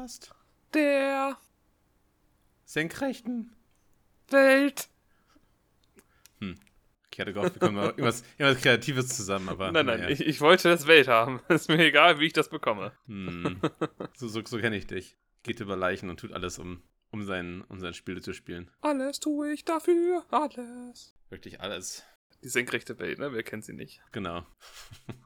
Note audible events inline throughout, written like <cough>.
Podcast Der Senkrechten. Welt. Ich hatte gehofft, wir kommen <laughs> irgendwas, irgendwas Kreatives zusammen, aber. Nein, nein, ich, ich wollte das Welt haben. <laughs> Ist mir egal, wie ich das bekomme. Hm. So, so, so kenne ich dich. Geht über Leichen und tut alles, um, um, sein, um sein Spiel zu spielen. Alles tue ich dafür, alles. Wirklich alles. Die senkrechte Welt, ne? Wer kennt sie nicht? Genau.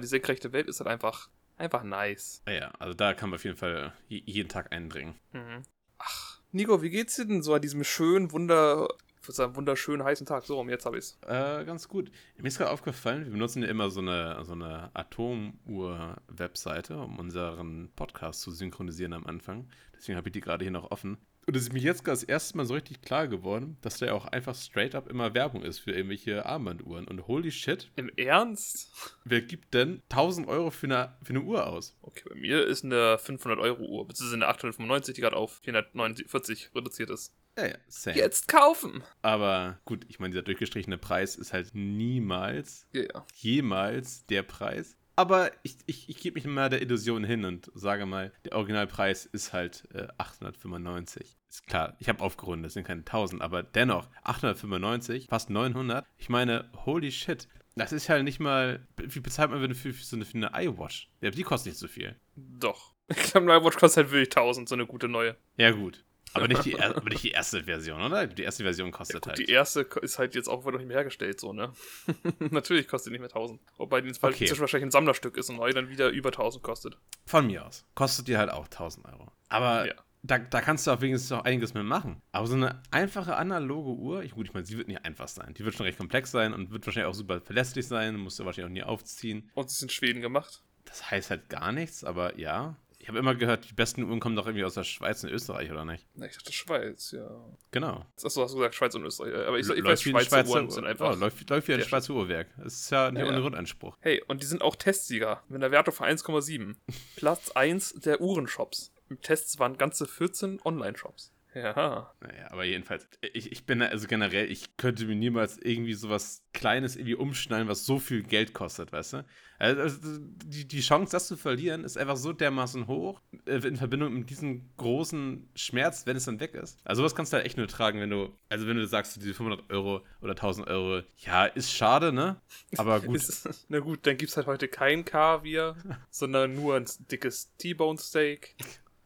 Die senkrechte Welt ist halt einfach, einfach nice. Naja, also da kann man auf jeden Fall je- jeden Tag eindringen. Mhm. Ach, Nico, wie geht's dir denn so an diesem schönen, wunder, ich würde sagen, wunderschönen heißen Tag? So, rum, jetzt habe ich's. Äh, ganz gut. Mir ist gerade aufgefallen, wir benutzen ja immer so eine, so eine Atomuhr-Webseite, um unseren Podcast zu synchronisieren am Anfang. Deswegen habe ich die gerade hier noch offen. Und es ist mir jetzt gerade das erste Mal so richtig klar geworden, dass da ja auch einfach straight up immer Werbung ist für irgendwelche Armbanduhren. Und holy shit, Im Ernst? wer gibt denn 1000 Euro für eine, für eine Uhr aus? Okay, bei mir ist eine 500-Euro-Uhr, beziehungsweise eine 895, die gerade auf 449 reduziert ist. Ja, ja, same. Jetzt kaufen! Aber gut, ich meine, dieser durchgestrichene Preis ist halt niemals Ja, ja. jemals der Preis. Aber ich, ich, ich gebe mich mal der Illusion hin und sage mal, der Originalpreis ist halt äh, 895. Ist klar, ich habe aufgerundet, das sind keine 1000, aber dennoch 895, fast 900. Ich meine, holy shit. Das ist ja nicht mal. Wie bezahlt man für, für, so eine, für eine iWatch? Ja, die kostet nicht so viel. Doch. <laughs> Ich glaube, eine iWatch kostet halt wirklich 1000, so eine gute neue. Ja, gut. Aber nicht die, <laughs> er- aber nicht die erste Version, oder? Die erste Version kostet Gut, halt. die erste ist halt jetzt auch noch nicht mehr hergestellt, so, ne? <laughs> Natürlich kostet die nicht mehr 1000. Wobei die Okay. inzwischen wahrscheinlich ein Sammlerstück ist und neu dann wieder über 1000 kostet. Von mir aus. Kostet dir halt auch 1000 Euro. Aber Ja. da, da kannst du auch wenigstens noch einiges mit machen. Aber so eine einfache analoge Uhr, ich, gut, ich meine, sie wird nicht einfach sein. Die wird schon recht komplex sein und wird wahrscheinlich auch super verlässlich sein. Musst du wahrscheinlich auch nie aufziehen. Und sie ist in Schweden gemacht. Das heißt halt gar nichts, aber ja. Ich habe immer gehört, die besten Uhren kommen doch irgendwie aus der Schweiz und Österreich, oder nicht? Na, ich dachte Schweiz, ja. Genau. Achso, hast du gesagt Schweiz und Österreich. Aber ich, ich weiß, ein Schweizer Uhren sind oh, einfach. läuft, läuft wie ein Schweizer Uhrwerk. Das ist ja nicht Ja, ohne ja. Grundanspruch. Hey, und die sind auch Testsieger. Mit einer Wertung von 1,7. Platz 1 der Uhrenshops. Im Test waren ganze 14 Online-Shops. Ja. Naja, aber jedenfalls, ich, ich bin also generell, ich könnte mir niemals irgendwie sowas Kleines irgendwie umschneiden, was so viel Geld kostet, weißt du? Also, also die, die Chance, das zu verlieren, ist einfach so dermaßen hoch, äh, in Verbindung mit diesem großen Schmerz, wenn es dann weg ist. Also sowas kannst du halt echt nur tragen, wenn du, also wenn du sagst, diese 500 Euro oder 1000 Euro, ja, ist schade, ne? Aber <laughs> gut. Ist, na gut, dann gibt's halt heute kein Kaviar, sondern nur ein dickes T-Bone Steak.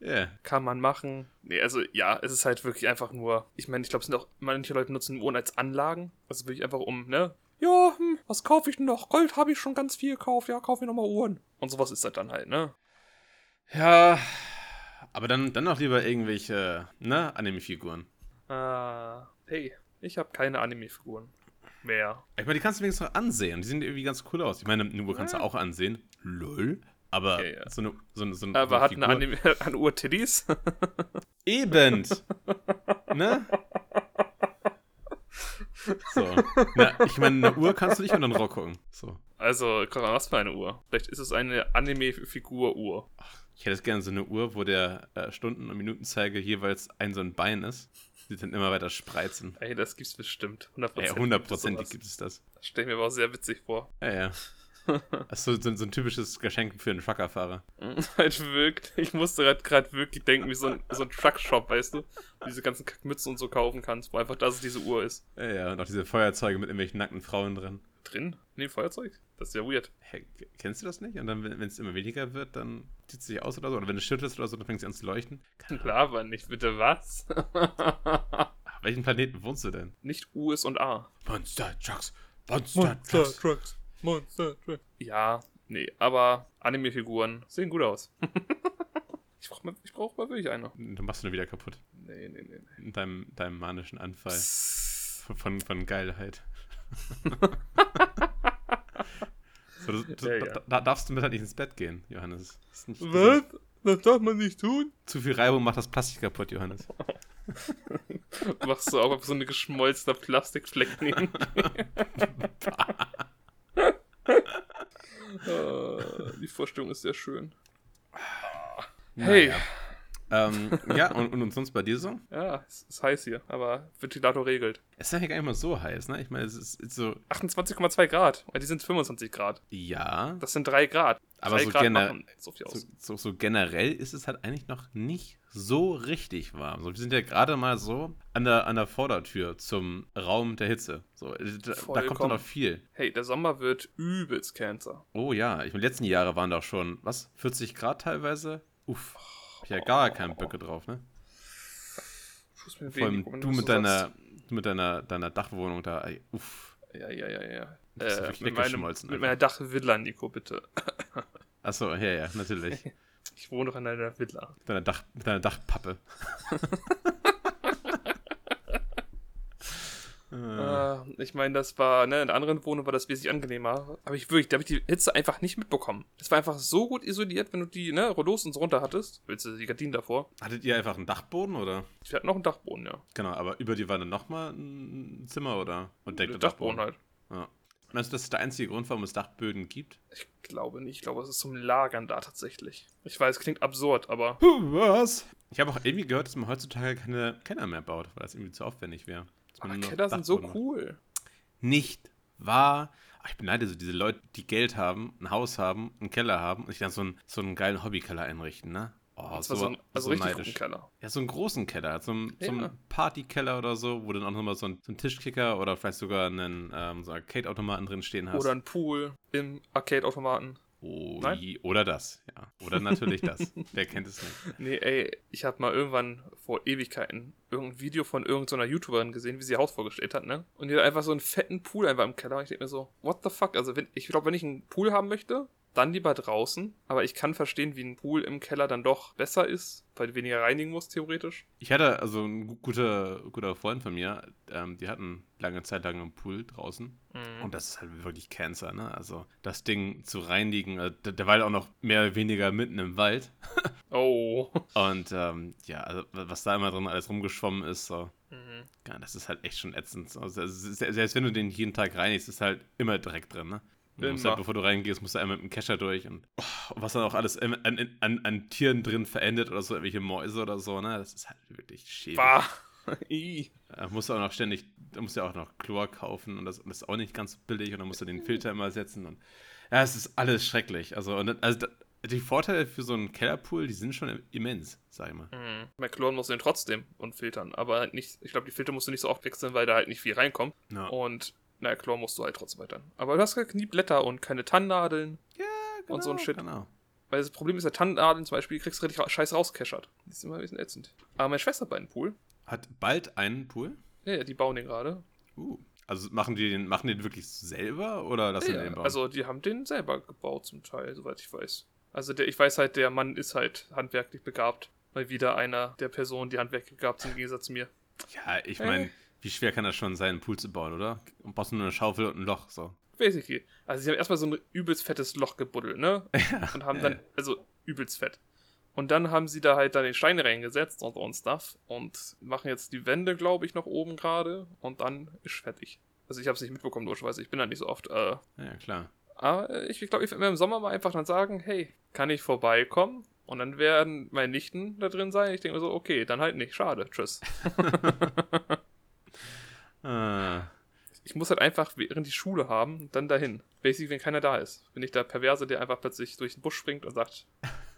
Ja. Kann man machen. Nee, also ja, es ist halt wirklich einfach nur. Ich meine, ich glaube, es sind auch manche Leute nutzen Uhren als Anlagen. Also wirklich einfach um, ne? Ja, hm, was kaufe ich denn noch? Gold habe ich schon ganz viel gekauft. Ja, kaufe ich nochmal Uhren. Und sowas ist das dann halt, ne? Ja. Aber dann, dann noch lieber irgendwelche, ne, Anime-Figuren. Ah, hey, ich habe keine Anime-Figuren mehr. Ich meine, die kannst du wenigstens noch ansehen. Die sehen irgendwie ganz cool aus. Ich meine, eine Uhr kannst du auch ansehen. Lol. Aber Ja, ja. so eine, so eine, so eine Aber so hat eine, Figur- Anime eine Uhr Titties? Eben. ne? So. Na, ich meine, eine Uhr kannst du nicht unter den Rock gucken. So. also, was für eine Uhr? Vielleicht ist es eine Anime-Figur-Uhr. Ich hätte gerne so eine Uhr, wo der äh, Stunden- und Minutenzeiger jeweils ein so ein Bein ist. Die dann immer weiter spreizen. Ey, das gibt's bestimmt. 100%. Ja, hundertprozentig gibt es das. Das stell ich mir aber auch sehr witzig vor. Ja, ja. <laughs> Das ist so, so, ein typisches Geschenk für einen Truckerfahrer. <laughs> halt wirklich. Ich musste gerade wirklich denken, wie so ein, so ein Truckshop, weißt du? Wo diese ganzen Kackmützen und so kaufen kannst, wo einfach das diese Uhr ist. Ja, ja, und auch diese Feuerzeuge mit irgendwelchen nackten Frauen drin. Drin? Nee, Feuerzeug? Das ist ja weird. Hä, kennst du das nicht? Und dann, wenn es immer weniger wird, dann zieht es sich aus oder so. Oder wenn du schüttelst oder so, dann fängt sie an zu leuchten. Laber nicht, bitte was? Ach, welchen Planeten wohnst du denn? nicht U ist und A. Monster Trucks. Monster, Trucks. Trucks. Monster Trucks. Ja, nee, aber Anime-Figuren sehen gut aus. <laughs> ich brauch mal, ich brauch mal wirklich eine. Du machst du nur wieder kaputt. Nee, nee, nee. nee. In deinem, deinem manischen Anfall von, von, von Geilheit. <laughs> so, du, du, Ja, ja. Da, da darfst du mit halt nicht ins Bett gehen, Johannes. Das ist nicht, Was? Das darf man nicht tun? Zu viel Reibung macht das Plastik kaputt, Johannes. <laughs> Machst du auch so eine geschmolzene Plastikfleck Äh, Die Vorstellung ist sehr schön. Hey, Naja. ähm, ja, und, und sonst bei dir so? ja, es ist heiß hier, aber Ventilator regelt. Es ist ja gar nicht mal so heiß, ne? Ich meine, es ist, ist so, 28,2 Grad, weil die sind 25 Grad. ja, Das sind 3 Grad. Aber so, gener machen so so, so, so generell ist es halt eigentlich noch nicht so richtig warm. So, wir sind ja gerade mal so an der, an der Vordertür zum Raum der Hitze. So, da, da kommt noch viel. Hey, der Sommer wird übelst Cancer. Oh ja, ich meine, die letzten Jahre waren doch schon, was, 40 Grad teilweise? Uff, hab ich ja gar keinen Böcke drauf, ne? Vor allem du mit deiner, du mit deiner, deiner Dachwohnung da, ey, uff. Ja, ja, ja, ja. Äh, mit, meinem, mit meiner Dachvilla, Nico, bitte. <laughs> Achso, ja, ja, natürlich. <laughs> Ich wohne doch in einer Villa. Deine, Dach, deine Dachpappe. äh, <laughs> Äh, ich meine, das war, ne, in der anderen Wohnung war das wesentlich angenehmer. Aber ich wirklich, da habe ich die Hitze einfach nicht mitbekommen. Das war einfach so gut isoliert, wenn du die, ne, Rollos und so runter hattest. Willst du die Gardinen davor? hattet ihr einfach einen Dachboden oder? Wir hatten noch einen Dachboden, ja. Genau, aber über die war dann nochmal ein Zimmer oder? Und Der Dachboden halt. Ja. Meinst du, das ist der einzige Grund, warum es Dachböden gibt? Ich glaube nicht. Ich glaube, es ist zum Lagern da tatsächlich. Ich weiß, es klingt absurd, aber Was? Ich habe auch irgendwie gehört, dass man heutzutage keine Keller mehr baut, weil das irgendwie zu aufwendig wäre. Aber Keller sind so cool. Nicht wahr? Ach, ich beneide so diese Leute, die Geld haben, ein Haus haben, einen Keller haben und sich dann so einen, so einen geilen Hobbykeller einrichten, ne? Oh, war so ein, also richtig guten Keller. Ja, so einen großen Keller, so einen, so Ja. einen Partykeller oder so, wo dann auch nochmal so ein, so ein Tischkicker oder vielleicht sogar einen ähm, so einen Arcade-Automaten drin stehen hast. Oder ein Pool im Arcade-Automaten. Oh, Nein? oder das, ja. Oder natürlich das. <laughs> Wer kennt es nicht? Nee, ey, ich habe mal irgendwann vor Ewigkeiten irgendein Video von irgendeiner YouTuberin gesehen, wie sie ihr Haus vorgestellt hat, ne? Und die hat einfach so einen fetten Pool einfach im Keller. Und ich denke mir so, what the fuck? Also, wenn, ich glaube, wenn ich einen Pool haben möchte, dann lieber draußen. Aber ich kann verstehen, wie ein Pool im Keller dann doch besser ist, weil du weniger reinigen musst, theoretisch. Ich hatte also ein gu- guter, guter Freund von mir, ähm, die hatten lange Zeit lang einen Pool draußen. Mhm. Und das ist halt wirklich Cancer, ne? Also das Ding zu reinigen, äh, der, halt auch noch mehr oder weniger mitten im Wald. <laughs> Oh. Und ähm, ja, also was da immer drin alles rumgeschwommen ist, so. Mhm. Ja, das ist halt echt schon ätzend. Also, se- selbst wenn du den jeden Tag reinigst, ist halt immer Dreck drin, ne? Du musst halt, bevor du reingehst, musst du einmal mit dem Kescher durch und oh, was dann auch alles an, an, an, an Tieren drin verendet oder so, irgendwelche Mäuse oder so, ne? Das ist halt wirklich schäbig. Bah. <laughs> Da musst du auch noch ständig, da musst du ja auch noch Chlor kaufen und das, das ist auch nicht ganz billig und dann musst du den Filter immer setzen und ja, es ist alles schrecklich. Also, und, also die Vorteile für so einen Kellerpool, die sind schon immens, sag ich mal. Mhm. McLaurin muss den trotzdem und filtern. Aber halt nicht, ich glaube, die Filter musst du nicht so oft wechseln, weil da halt nicht viel reinkommt. Ja, Und na, Chlor musst du halt trotzdem weiter. Aber du hast halt nie Blätter und keine Tannennadeln. ja und so ein Shit. Genau. Weil das Problem ist, ja Tannennadeln zum Beispiel, die kriegst du richtig ra- scheiß rauskeschert. Das ist immer ein bisschen ätzend. Aber meine Schwester hat einen Pool. Hat bald einen Pool. Ja, ja, die bauen den gerade. Uh. Also machen die den, machen den wirklich selber oder lassen Ja, den bauen? also die haben den selber gebaut zum Teil, soweit ich weiß. Also der, ich weiß halt, der Mann ist halt handwerklich begabt. Mal wieder einer der Personen, die handwerklich begabt sind, im Gegensatz zu mir. ja, ich meine. Wie schwer kann das schon sein, einen Pool zu bauen, oder? Und brauchst du nur eine Schaufel und ein Loch, so. Basically. Also sie haben erstmal so ein übelst fettes Loch gebuddelt, ne? <laughs> Und haben dann, Ja. also übelst fett. Und dann haben sie da halt dann die Steine reingesetzt und so und Stuff und machen jetzt die Wände, glaube ich, noch oben gerade und dann ist fertig. Also ich habe es nicht mitbekommen, logischerweise. Ich bin da nicht so oft. Äh, Ja, klar. aber ich glaube, ich werde mir im Sommer mal einfach dann sagen, hey, kann ich vorbeikommen? Und dann werden meine Nichten da drin sein. Ich denke mir so, okay, dann halt nicht. Schade. Tschüss. <laughs> <laughs> Ah, Ich muss halt einfach während die Schule haben, dann dahin. Basically, wenn keiner da ist. Bin ich der Perverse, der einfach plötzlich durch den Busch springt und sagt,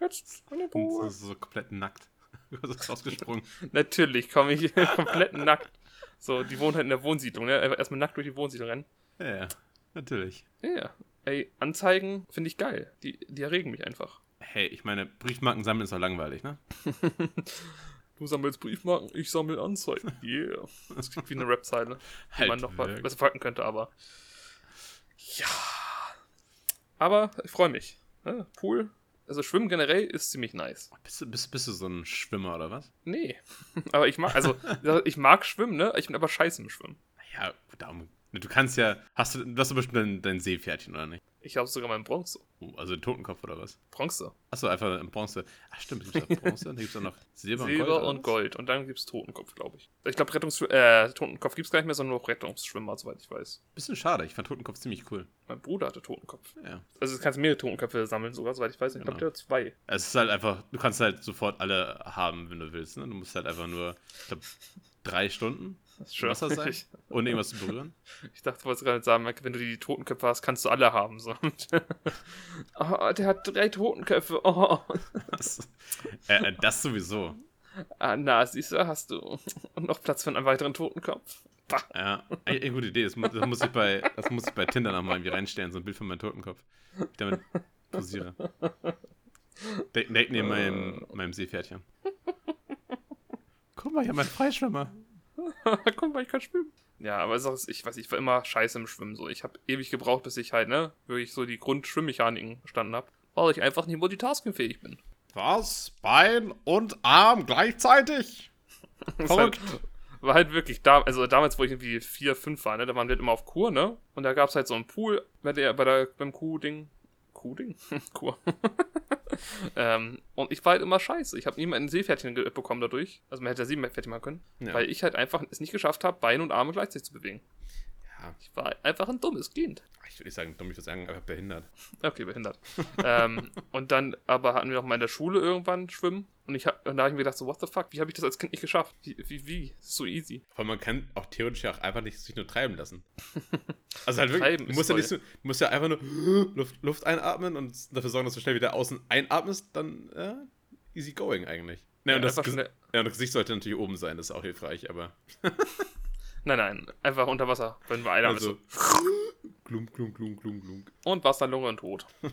jetzt an den und so, so komplett nackt. <laughs> Du bist rausgesprungen. <laughs> Natürlich komme ich <laughs> komplett nackt. So, die wohnen halt in der Wohnsiedlung, ne? Einfach erstmal nackt durch die Wohnsiedlung rennen. Ja, ja, natürlich. Ja, ja. Ey, Anzeigen finde ich geil. Die, die erregen mich einfach. Hey, ich meine, Briefmarken sammeln ist doch langweilig, ne? Du sammelst Briefmarken, ich sammle Anzeigen. <laughs> Yeah. Das klingt wie eine Rap-Zeile, die Halt man noch wirklich. besser packen könnte, aber. Ja. Aber ich freue mich. Ne? Pool. Also Schwimmen generell ist ziemlich nice. Bist du, bist, bist du so ein Schwimmer oder was? Nee. <laughs> aber ich mag, also, ich mag Schwimmen, ne? Ich bin aber scheiße im Schwimmen. Ja, darum. Du kannst ja. Hast du, du hast bestimmt dein, dein Seepferdchen, oder nicht? Ich habe sogar meinen Bronze. Oh, also den Totenkopf oder was? Bronze. Achso, einfach in Bronze. Ach stimmt, es <laughs> gibt Bronze, dann gibt es auch noch Silber, Silber und Gold. und Gold. Und dann gibt's Totenkopf, glaube ich. Ich glaube, Rettungs äh, Totenkopf gibt's gar nicht mehr, sondern nur Rettungsschwimmer, soweit ich weiß. Bisschen schade, ich fand Totenkopf ziemlich cool. Mein Bruder hatte Totenkopf. Ja. Also du kannst mehrere Totenköpfe sammeln, sogar, soweit ich weiß. Ich glaube, Genau. der hat zwei. Es ist halt einfach, du kannst halt sofort alle haben, wenn du willst. Ne? Du musst halt einfach nur, ich glaube, drei Stunden Im Wasser sein? Ich, Ohne irgendwas zu berühren? <laughs> ich dachte, du wolltest gerade sagen, wenn du die Totenköpfe hast, kannst du alle haben. So. <laughs> oh, der hat drei Totenköpfe. Oh. Das, äh, äh, das sowieso. Ah, na, siehst du, hast du. Und <laughs> noch Platz für einen weiteren Totenkopf. Bah. Ja, eine, eine gute Idee. Das, das, muss ich bei, das muss ich bei Tinder nochmal irgendwie reinstellen, so ein Bild von meinem Totenkopf. Ich damit posiere. Direkt direkt neben meinem, meinem Seepferdchen. Guck mal, hier mein Freischwimmer. <laughs> Guck mal, ich kann schwimmen. Ja, aber es ist auch, ich weiß, ich war immer scheiße im Schwimmen. So. Ich habe ewig gebraucht, bis ich halt, ne, wirklich so die Grundschwimmmechaniken verstanden habe. Weil ich einfach nicht multitaskingfähig bin. Was? Bein und Arm gleichzeitig? <laughs> Ist halt, war halt wirklich da, also damals, wo ich irgendwie 4, 5 war, ne, da waren wir halt immer auf Kur, ne? Und da gab es halt so einen Pool bei der, bei der, beim Kuh-Ding. Kuh-Ding? Kur. <laughs> <laughs> ähm, und ich war halt immer scheiße. Ich habe nie mal ein Seepferdchen bekommen dadurch. Also man hätte ja Seepferdchen machen können. Ja. Weil ich halt einfach es nicht geschafft habe, Beine und Arme gleichzeitig zu bewegen. Ja, Ich war einfach ein dummes Kind. ich würde nicht sagen, dumm, ich würde sagen, einfach behindert. Okay, behindert. ähm, <laughs> und dann aber hatten wir noch mal in der Schule irgendwann schwimmen. Und, ich hab, und da habe ich mir gedacht, so, what the fuck, wie habe ich das als Kind nicht geschafft? Wie, wie, wie? So easy. Aber man kann auch theoretisch ja auch einfach nicht sich nur treiben lassen. <laughs> Also halt wirklich, du musst ja nicht so, musst ja einfach nur <gasps> Luft, Luft einatmen und dafür sorgen, dass du schnell wieder außen einatmest, dann äh, easy going eigentlich. Ja, und, das, ja, und das Gesicht sollte natürlich oben sein, das ist auch hilfreich, aber <laughs> Nein, nein, einfach unter Wasser, wenn wir einer also glum, glum, glum, glum, glum. Und Wasser, Lunge und Tod. <laughs>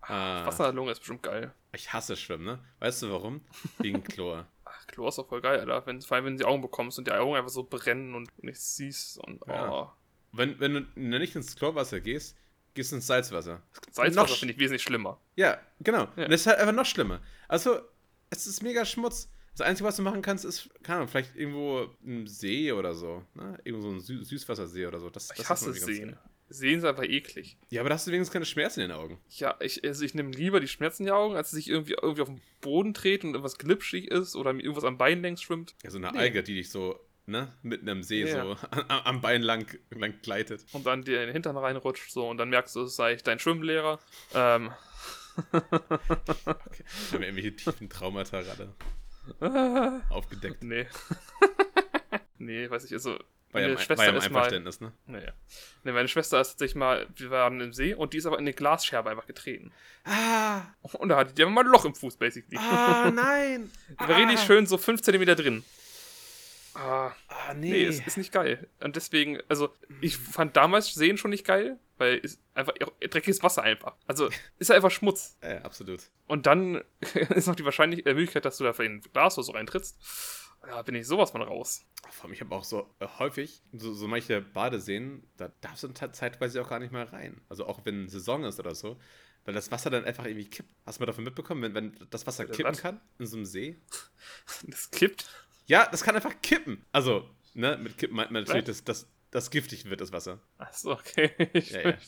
Ah, Wasser, Lunge ist bestimmt geil. ich hasse Schwimmen, ne? Weißt du warum? Wegen Chlor. <laughs> Ach, Chlor ist doch voll geil, Alter. Wenn, vor allem, wenn du die Augen bekommst und die Augen einfach so brennen und nichts siehst. Und, oh. Ja. Wenn, wenn du nicht ins Chlorwasser gehst, gehst du ins Salzwasser. Salzwasser finde ich wesentlich schlimmer. Ja, genau. Ja. Und das ist halt einfach noch schlimmer. Also, es ist mega Schmutz. Das Einzige, was du machen kannst, ist, keine Ahnung, vielleicht irgendwo ein See oder so. Ne? Irgendwo so ein Sü Süßwassersee oder so. Das, das Ich ist hasse Seen. Sehen sind einfach eklig. Ja, aber da hast du wenigstens keine Schmerzen in den Augen. Ja, ich, also ich nehme lieber die Schmerzen in die Augen, als dass ich irgendwie, irgendwie auf den Boden trete und irgendwas glitschig ist oder mir irgendwas am Bein längs schwimmt. Ja, so eine Nee. Alge, die dich so, ne, mitten im See Ja. so <laughs> am, am Bein lang, lang gleitet. Und dann dir in den Hintern reinrutscht, so, und dann merkst du, es sei ich dein Schwimmlehrer. Ähm, <laughs> Okay. Wenn wir irgendwelche tiefen Traumata gerade aufgedeckt. nee. <laughs> nee, weiß ich, also, Bei meine einem, Schwester bei einem ist mal, Einverständnis, ne? naja. Nee, meine Schwester ist tatsächlich mal, wir waren im See und die ist aber in eine Glasscherbe einfach getreten. Ah, Und da hatte die einfach mal ein Loch im Fuß, basically. ah, <laughs> nein. Die war richtig Ah. schön so 5 cm drin. Ah, Ah, nee, nee. ist, ist nicht geil. Und deswegen, also, ich fand damals Seen schon nicht geil, weil es einfach dreckiges Wasser einfach. Also, <laughs> ist ja einfach Schmutz. äh, absolut. Und dann <laughs> ist noch die wahrscheinlich äh, Möglichkeit, dass du da in ein Glas oder so reintrittst. Da bin ich sowas von raus. Vor allem, ich habe auch so äh, häufig so, so manche Badeseen, da darfst du zeitweise auch gar nicht mehr rein. Also auch wenn Saison ist oder so, weil das Wasser dann einfach irgendwie kippt. Hast du mal davon mitbekommen, wenn, wenn das Wasser kippen kann in so einem See? <laughs> Das kippt. Ja, das kann einfach kippen. Also, ne, mit kippen meint man natürlich, dass, dass das giftig wird, das Wasser. Achso, okay. <laughs> Ich, Ja, ja.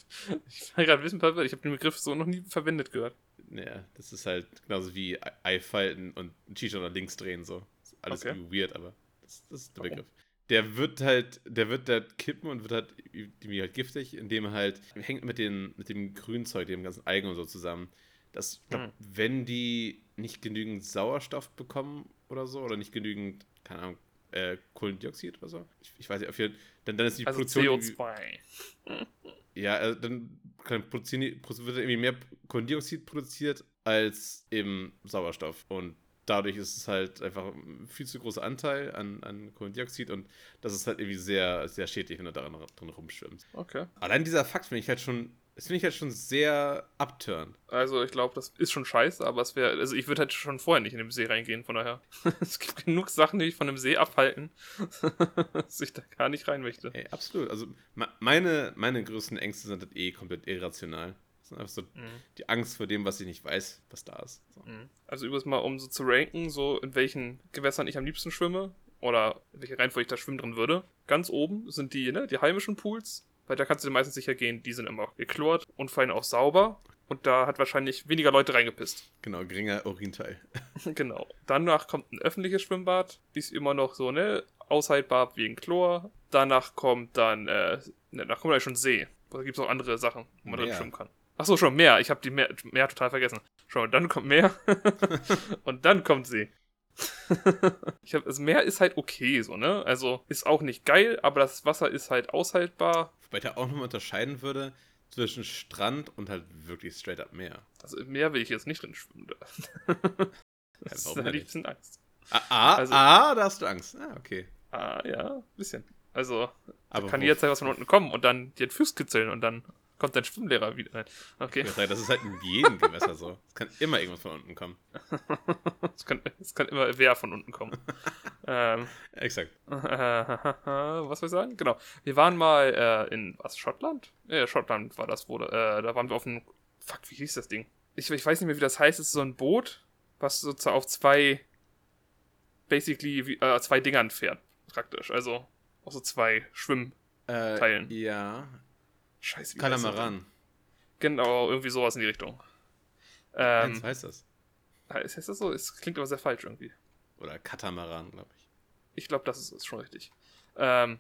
ich war gerade verwirrt. Ich habe den Begriff so noch nie verwendet gehört. Ja, das ist halt genauso wie Ei- falten und T-Shirt nach links drehen, so. Ist alles Okay. irgendwie weird, aber das, das ist der? Begriff. Der wird halt, der wird halt kippen und wird halt irgendwie halt giftig, indem er halt hängt mit, den, mit dem Grünzeug, dem ganzen Algen und so zusammen. Das, glaub, Hm. wenn die nicht genügend Sauerstoff bekommen oder so, oder nicht genügend, keine Ahnung, äh, Kohlendioxid oder so, ich, ich weiß nicht, auf jeden dann, dann ist die Also Produktion. irgendwie- CO2. <laughs> ja, also dann kann produzieren, wird irgendwie mehr Kohlendioxid produziert als eben Sauerstoff. Und dadurch ist es halt einfach ein viel zu großer Anteil an, an Kohlendioxid und das ist halt irgendwie sehr, sehr schädlich, wenn du daran drin rumschwimmst. Okay. Allein dieser Fakt finde ich halt schon, das finde ich halt schon sehr upturn. Also ich glaube, das ist schon scheiße, aber es wäre, also ich würde halt schon vorher nicht in den See reingehen, von daher. <laughs> es gibt genug Sachen, die mich von dem See abhalten, <laughs> dass ich da gar nicht rein möchte. Ey, absolut. Also me- meine, meine größten Ängste sind halt eh komplett irrational. Das ist einfach so Mhm. die Angst vor dem, was ich nicht weiß, was da ist. So. Mhm. Also übrigens mal, um so zu ranken, so in welchen Gewässern ich am liebsten schwimme oder in welche Reihenfolge ich da schwimmen drin würde. Ganz oben sind die, ne, die heimischen Pools, weil da kannst du dir meistens sicher gehen, die sind immer geklort und vor allem auch sauber. Und da hat wahrscheinlich weniger Leute reingepisst. Genau, geringer Urinteil. <laughs> genau. Danach kommt ein öffentliches Schwimmbad, die ist immer noch so, ne, aushaltbar wegen Chlor. Danach kommt dann, äh, ne, danach kommt eigentlich schon See. Da gibt es auch andere Sachen, wo man drin schwimmen kann. Achso, schon Meer. Ich habe die Meer, Meer total vergessen. Schon, dann kommt Meer. <laughs> <laughs> und dann kommt See. <laughs> ich hab, das Meer ist halt okay so, ne? Also ist auch nicht geil, aber das Wasser ist halt aushaltbar. Wobei der auch nochmal unterscheiden würde zwischen Strand und halt wirklich straight up Meer. Also im Meer will ich jetzt nicht drin schwimmen. Da. <laughs> das ist halt denn ein bisschen Angst. Ah, ah, Also- ah, da hast du Angst. Ah, okay. Ah, ja, ein bisschen. Also, Aber kann wo- jederzeit was von unten kommen und dann dir den Fuß kitzeln und dann kommt dein Schwimmlehrer wieder. Nein. Okay. Das ist halt in jedem Gewässer so. Es kann immer irgendwas von unten kommen. <laughs> Es kann, es kann immer wer von unten kommen. ähm, Exakt. <laughs> was soll ich sagen? Genau. Wir waren mal äh, in was, Schottland? Ja, Schottland war das, wo äh, da waren wir auf einem. Fuck, wie hieß das Ding? Ich, ich weiß nicht mehr, wie das heißt. Es ist so ein Boot, was sozusagen auf zwei basically wie, äh, zwei Dingern fährt, praktisch. Also auf so zwei Schwimm. Äh. Ja. Scheiße, wie heißt das denn? Katamaran. Genau, irgendwie sowas in die Richtung. Ähm, so heißt das. heißt das so? Es klingt aber sehr falsch irgendwie. Oder Katamaran, glaube ich. Ich glaube, das ist, ist schon richtig. Ähm,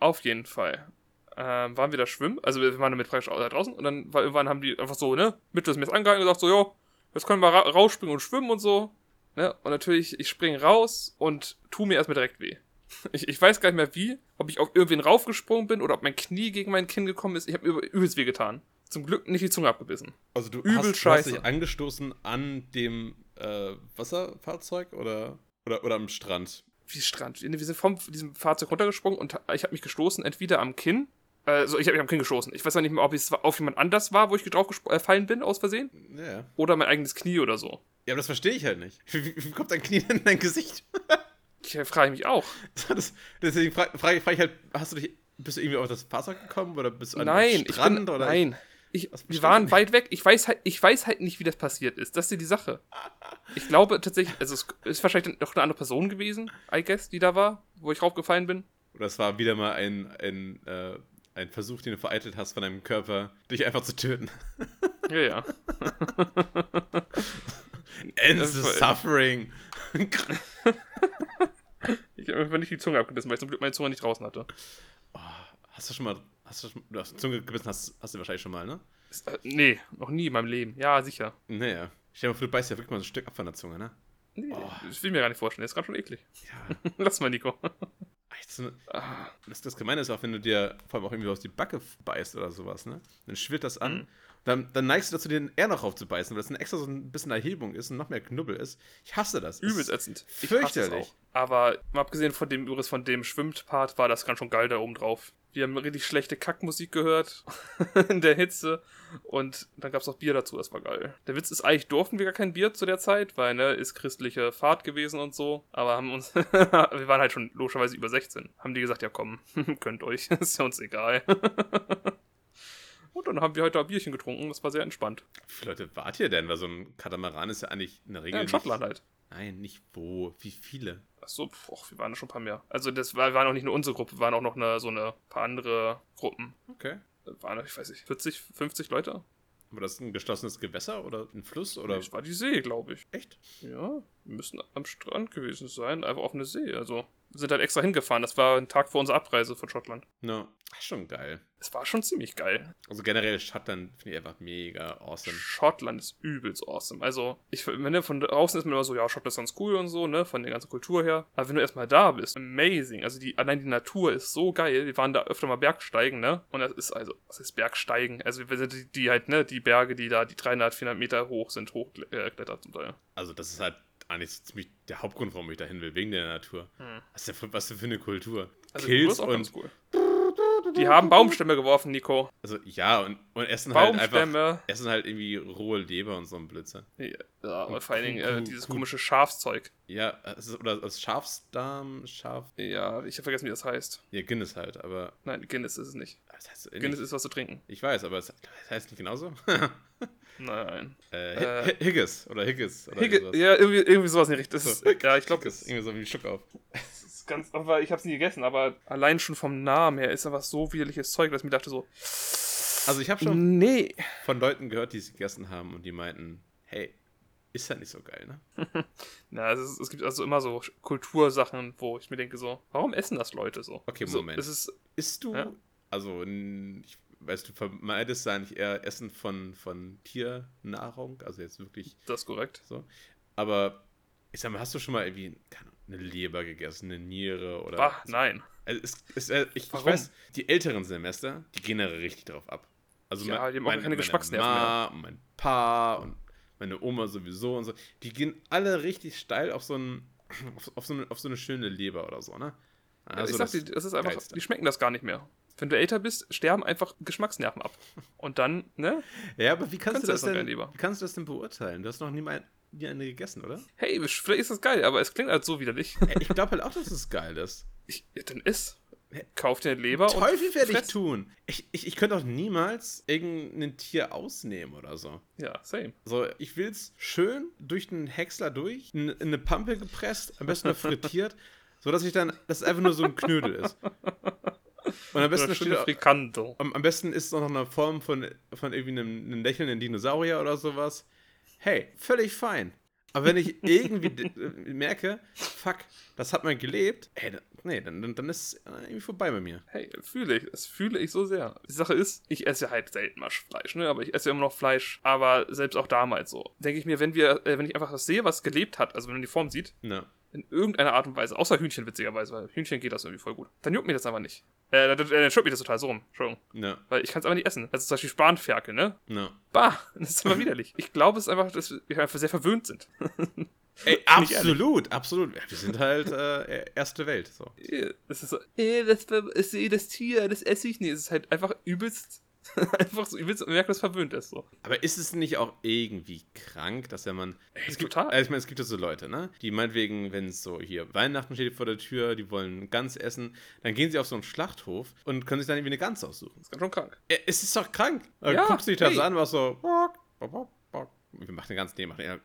auf jeden Fall. Ähm, waren wir da schwimmen, also wir waren damit praktisch da draußen und dann war, irgendwann haben die einfach so, ne, mit des Meers angehalten und gesagt so, jo, jetzt können wir ra rausspringen und schwimmen und so. Ne? Und natürlich, ich springe raus und tu mir erstmal direkt weh. Ich, ich weiß gar nicht mehr wie, ob ich auf irgendwen raufgesprungen bin oder ob mein Knie gegen mein Kinn gekommen ist. Ich habe übel, übelst weh getan. Zum Glück nicht die Zunge abgebissen. Also du Übel hast, du hast scheiße. dich angestoßen an dem äh, Wasserfahrzeug oder, oder, oder am Strand? wie Strand. Wir sind vom diesem Fahrzeug runtergesprungen und ich habe mich gestoßen, entweder am Kinn. Also ich habe mich am Kinn gestoßen. Ich weiß auch nicht mehr, ob es auf jemand anders war, wo ich drauf gesp- äh, gefallen bin, aus Versehen. Ja, ja. Oder mein eigenes Knie oder so. Ja, aber das verstehe ich halt nicht. <laughs> Wie, wie, wie kommt dein Knie denn in dein Gesicht? <laughs> Ich frage mich auch. <laughs> Das, deswegen frage frag, frag ich halt, hast du dich, bist du irgendwie auf das Fahrzeug gekommen oder bist du an nein, den ich Strand bin, oder? nein. Ich, wir waren ich nicht. weit weg. Ich weiß, halt, ich weiß halt nicht, wie das passiert ist. Das ist ja die Sache. Ich glaube tatsächlich, also es ist wahrscheinlich noch eine andere Person gewesen, I guess, die da war, wo ich raufgefallen bin. Oder es war wieder mal ein, ein, äh, ein Versuch, den du vereitelt hast von deinem Körper, dich einfach zu töten. <laughs> Ja, ja. End Das the suffering. <laughs> Ich habe einfach nicht die Zunge abgebissen, weil ich zum Glück meine Zunge nicht draußen hatte. Oh, hast du schon mal, hast du schon, du hast Zunge gebissen, hast, hast du wahrscheinlich schon mal, ne? Ist, äh, nee, noch nie in meinem Leben. Ja, sicher. Naja. Stell dir mal vor, du beißt ja wirklich mal so ein Stück ab von der Zunge, ne? Nee, Oh. Das will ich mir gar nicht vorstellen. Das ist gerade schon eklig. Ja. <laughs> Lass mal, Nico. Ah, das, das Gemeine ist auch, wenn du dir vor allem auch irgendwie aus die Backe beißt oder sowas, ne? Dann schwirrt das an. Mhm. Dann, dann neigst du dazu, den eher noch aufzubeißen, weil das ein extra so ein bisschen Erhebung ist und noch mehr Knubbel ist. Ich hasse das. Übelst ätzend. Ich hasse es fürchterlich. auch. Aber mal abgesehen von dem übrigens von dem Schwimmpart war das ganz schon geil da oben drauf. Wir haben richtig schlechte Kackmusik gehört <laughs> in der Hitze und dann gab es auch Bier dazu, das war geil. Der Witz ist, eigentlich durften wir gar kein Bier zu der Zeit, weil ne, ist christliche Fahrt gewesen und so, aber haben uns, <laughs> wir waren halt schon logischerweise über 16. Haben die gesagt, ja komm, <laughs> könnt euch, ist ja uns egal. Und dann haben wir heute ein Bierchen getrunken, das war sehr entspannt. Wie viele Leute wart ihr denn? Weil so ein Katamaran ist ja eigentlich in der Regel. Ja, in nicht- Schottland halt. Nein, nicht wo. Wie viele? Achso, och, wir waren schon ein paar mehr. Also das war, waren auch nicht nur unsere Gruppe, waren auch noch eine, so eine paar andere Gruppen. Okay. Das waren, ich weiß nicht, 40, 50 Leute? War das ein geschlossenes Gewässer oder ein Fluss oder? Das war die See, glaube ich. Echt? Ja, wir müssen am Strand gewesen sein, einfach offene See. Also wir sind halt extra hingefahren. Das war ein Tag vor unserer Abreise von Schottland. No. Ach, schon geil. Es war schon ziemlich geil. Also generell Schottland finde ich einfach mega awesome. Schottland ist übelst awesome. Also, ich finde, von draußen ist man immer so, ja, Schottland ist ganz cool und so, ne, von der ganzen Kultur her. Aber wenn du erstmal da bist, amazing. Also, die, allein die Natur ist so geil. Wir waren da öfter mal Bergsteigen, ne? Und das ist also, was ist Bergsteigen? Also, wir sind die, die halt, ne, die Berge, die da, die 300, 400 Meter hoch sind, hochgeklettert zum Teil. Also das ist halt eigentlich so ziemlich der Hauptgrund, warum ich da hin will, wegen der Natur. Hm. Was ist denn für, was für eine Kultur? Also, Kills ist auch und ganz cool. Die haben <laughs> Baumstämme geworfen, Nico. also ja und, und essen halt einfach Baumstämme. essen halt irgendwie rohe Leber und so ein Blödsinn. Ja, und vor allen Dingen äh, dieses komische Schafszeug. Ja, es ist, oder als Schafsdarm, Schaf. Ja, ich habe vergessen, wie das heißt. Ja, Guinness halt, aber Nein, Guinness ist es nicht. das heißt Guinness ist was zu trinken. Ich weiß, aber es das heißt nicht genauso. <laughs> Nein. äh, Äh, Hi- Higgis oder Higgis oder Higge, sowas. ja, irgendwie, irgendwie sowas. Das ist, So, ja, ich glaube, Higgis, irgendwie so wie Schluck auf. Ganz, aber ich habe es nie gegessen, aber allein schon vom Namen her ist einfach so widerliches Zeug, dass ich mir dachte so, Also ich habe schon nee. von Leuten gehört, die es gegessen haben und die meinten, hey, ist ja nicht so geil, ne? <laughs> Na, es, ist, es gibt also immer so Kultursachen, wo ich mir denke so, warum essen das Leute so? Okay, so, Moment. Es ist, Isst du, Ja. also ich weiß, du vermeidest da nicht eher Essen von, von Tiernahrung, also jetzt wirklich das ist korrekt. so, aber ich sag mal, hast du schon mal irgendwie keine Ahnung, eine Leber gegessen, eine Niere oder. Bah, nein. Also es, es, äh, ich, ich weiß, die älteren Semester, die gehen da richtig drauf ab. Also Ja, mein- die haben auch mein- keine Geschmacksnerven Ma und mein Pa und meine Oma sowieso und so. Die gehen alle richtig steil auf so, ein, <clears throat> auf, auf, so, eine, auf so eine schöne Leber oder so, ne? Also ich sag dir, das ist einfach, Geilste. die schmecken das gar nicht mehr. Wenn du älter bist, sterben einfach Geschmacksnerven ab. <laughs> Und dann, ne? Ja, aber wie kannst, Kannst du das das denn, wie kannst du das denn beurteilen? Du hast noch nie, mal, nie eine gegessen, oder? Hey, vielleicht ist das geil, aber es klingt halt so widerlich. Ich glaube halt auch, dass es geil ist. Ich, ja, dann iss. Kauf dir Leber und. Teufel werde ich tun. Ich, ich, ich könnte auch niemals irgendein Tier ausnehmen oder so. Ja, same. So, ich will's schön durch den Häcksler durch, in, in eine Pampe gepresst, am besten frittiert, <laughs> so dass ich dann, dass es einfach nur so ein Knödel ist. Und am besten steht, am, am besten ist es noch eine Form von, von irgendwie einem, einem lächelnden Dinosaurier oder sowas. Hey, völlig fein. Aber wenn ich irgendwie äh, merke, fuck, das hat man gelebt, ey, nee, dann, dann, ist es irgendwie vorbei bei mir. Hey, fühle ich. Das fühle ich so sehr. Die Sache ist, ich esse ja halt selten mal Fleisch, ne? Aber ich esse ja immer noch Fleisch. Aber selbst auch damals so. Denke ich mir, wenn wir, äh, wenn ich einfach das sehe, was gelebt hat, also wenn man die Form sieht, Na, in irgendeiner Art und Weise, außer Hühnchen witzigerweise, weil Hühnchen geht das irgendwie voll gut. Dann juckt mir das aber nicht. Äh, dann, dann stört mich das total so rum. Entschuldigung. na, Weil ich kann es aber nicht essen. Also zum Beispiel Spanferkel, ne? na. Bah, <laughs> das ist immer widerlich. Ich glaube es ist einfach, dass wir einfach sehr verwöhnt sind. <laughs> Ey, absolut, absolut. Ja, Wir sind halt äh, erste Welt. So. Das ist so, äh, das, ist das Tier, das esse ich nicht. Es ist halt einfach übelst, <laughs> einfach so übelst merkwürdig verwöhnt ist so. Aber ist es nicht auch irgendwie krank, dass wenn man. es gibt, total. Also ich meine, es gibt ja so Leute, ne? Die meinetwegen, wenn es so hier Weihnachten steht vor der Tür, die wollen Gans essen, dann gehen sie auf so einen Schlachthof und können sich dann irgendwie eine Gans aussuchen. Das ist ganz schön krank. Äh, Es ist doch krank. Dann Ja, guckst du dich das hey. an, was so. Wir machen eine Gans, nee, machen eher.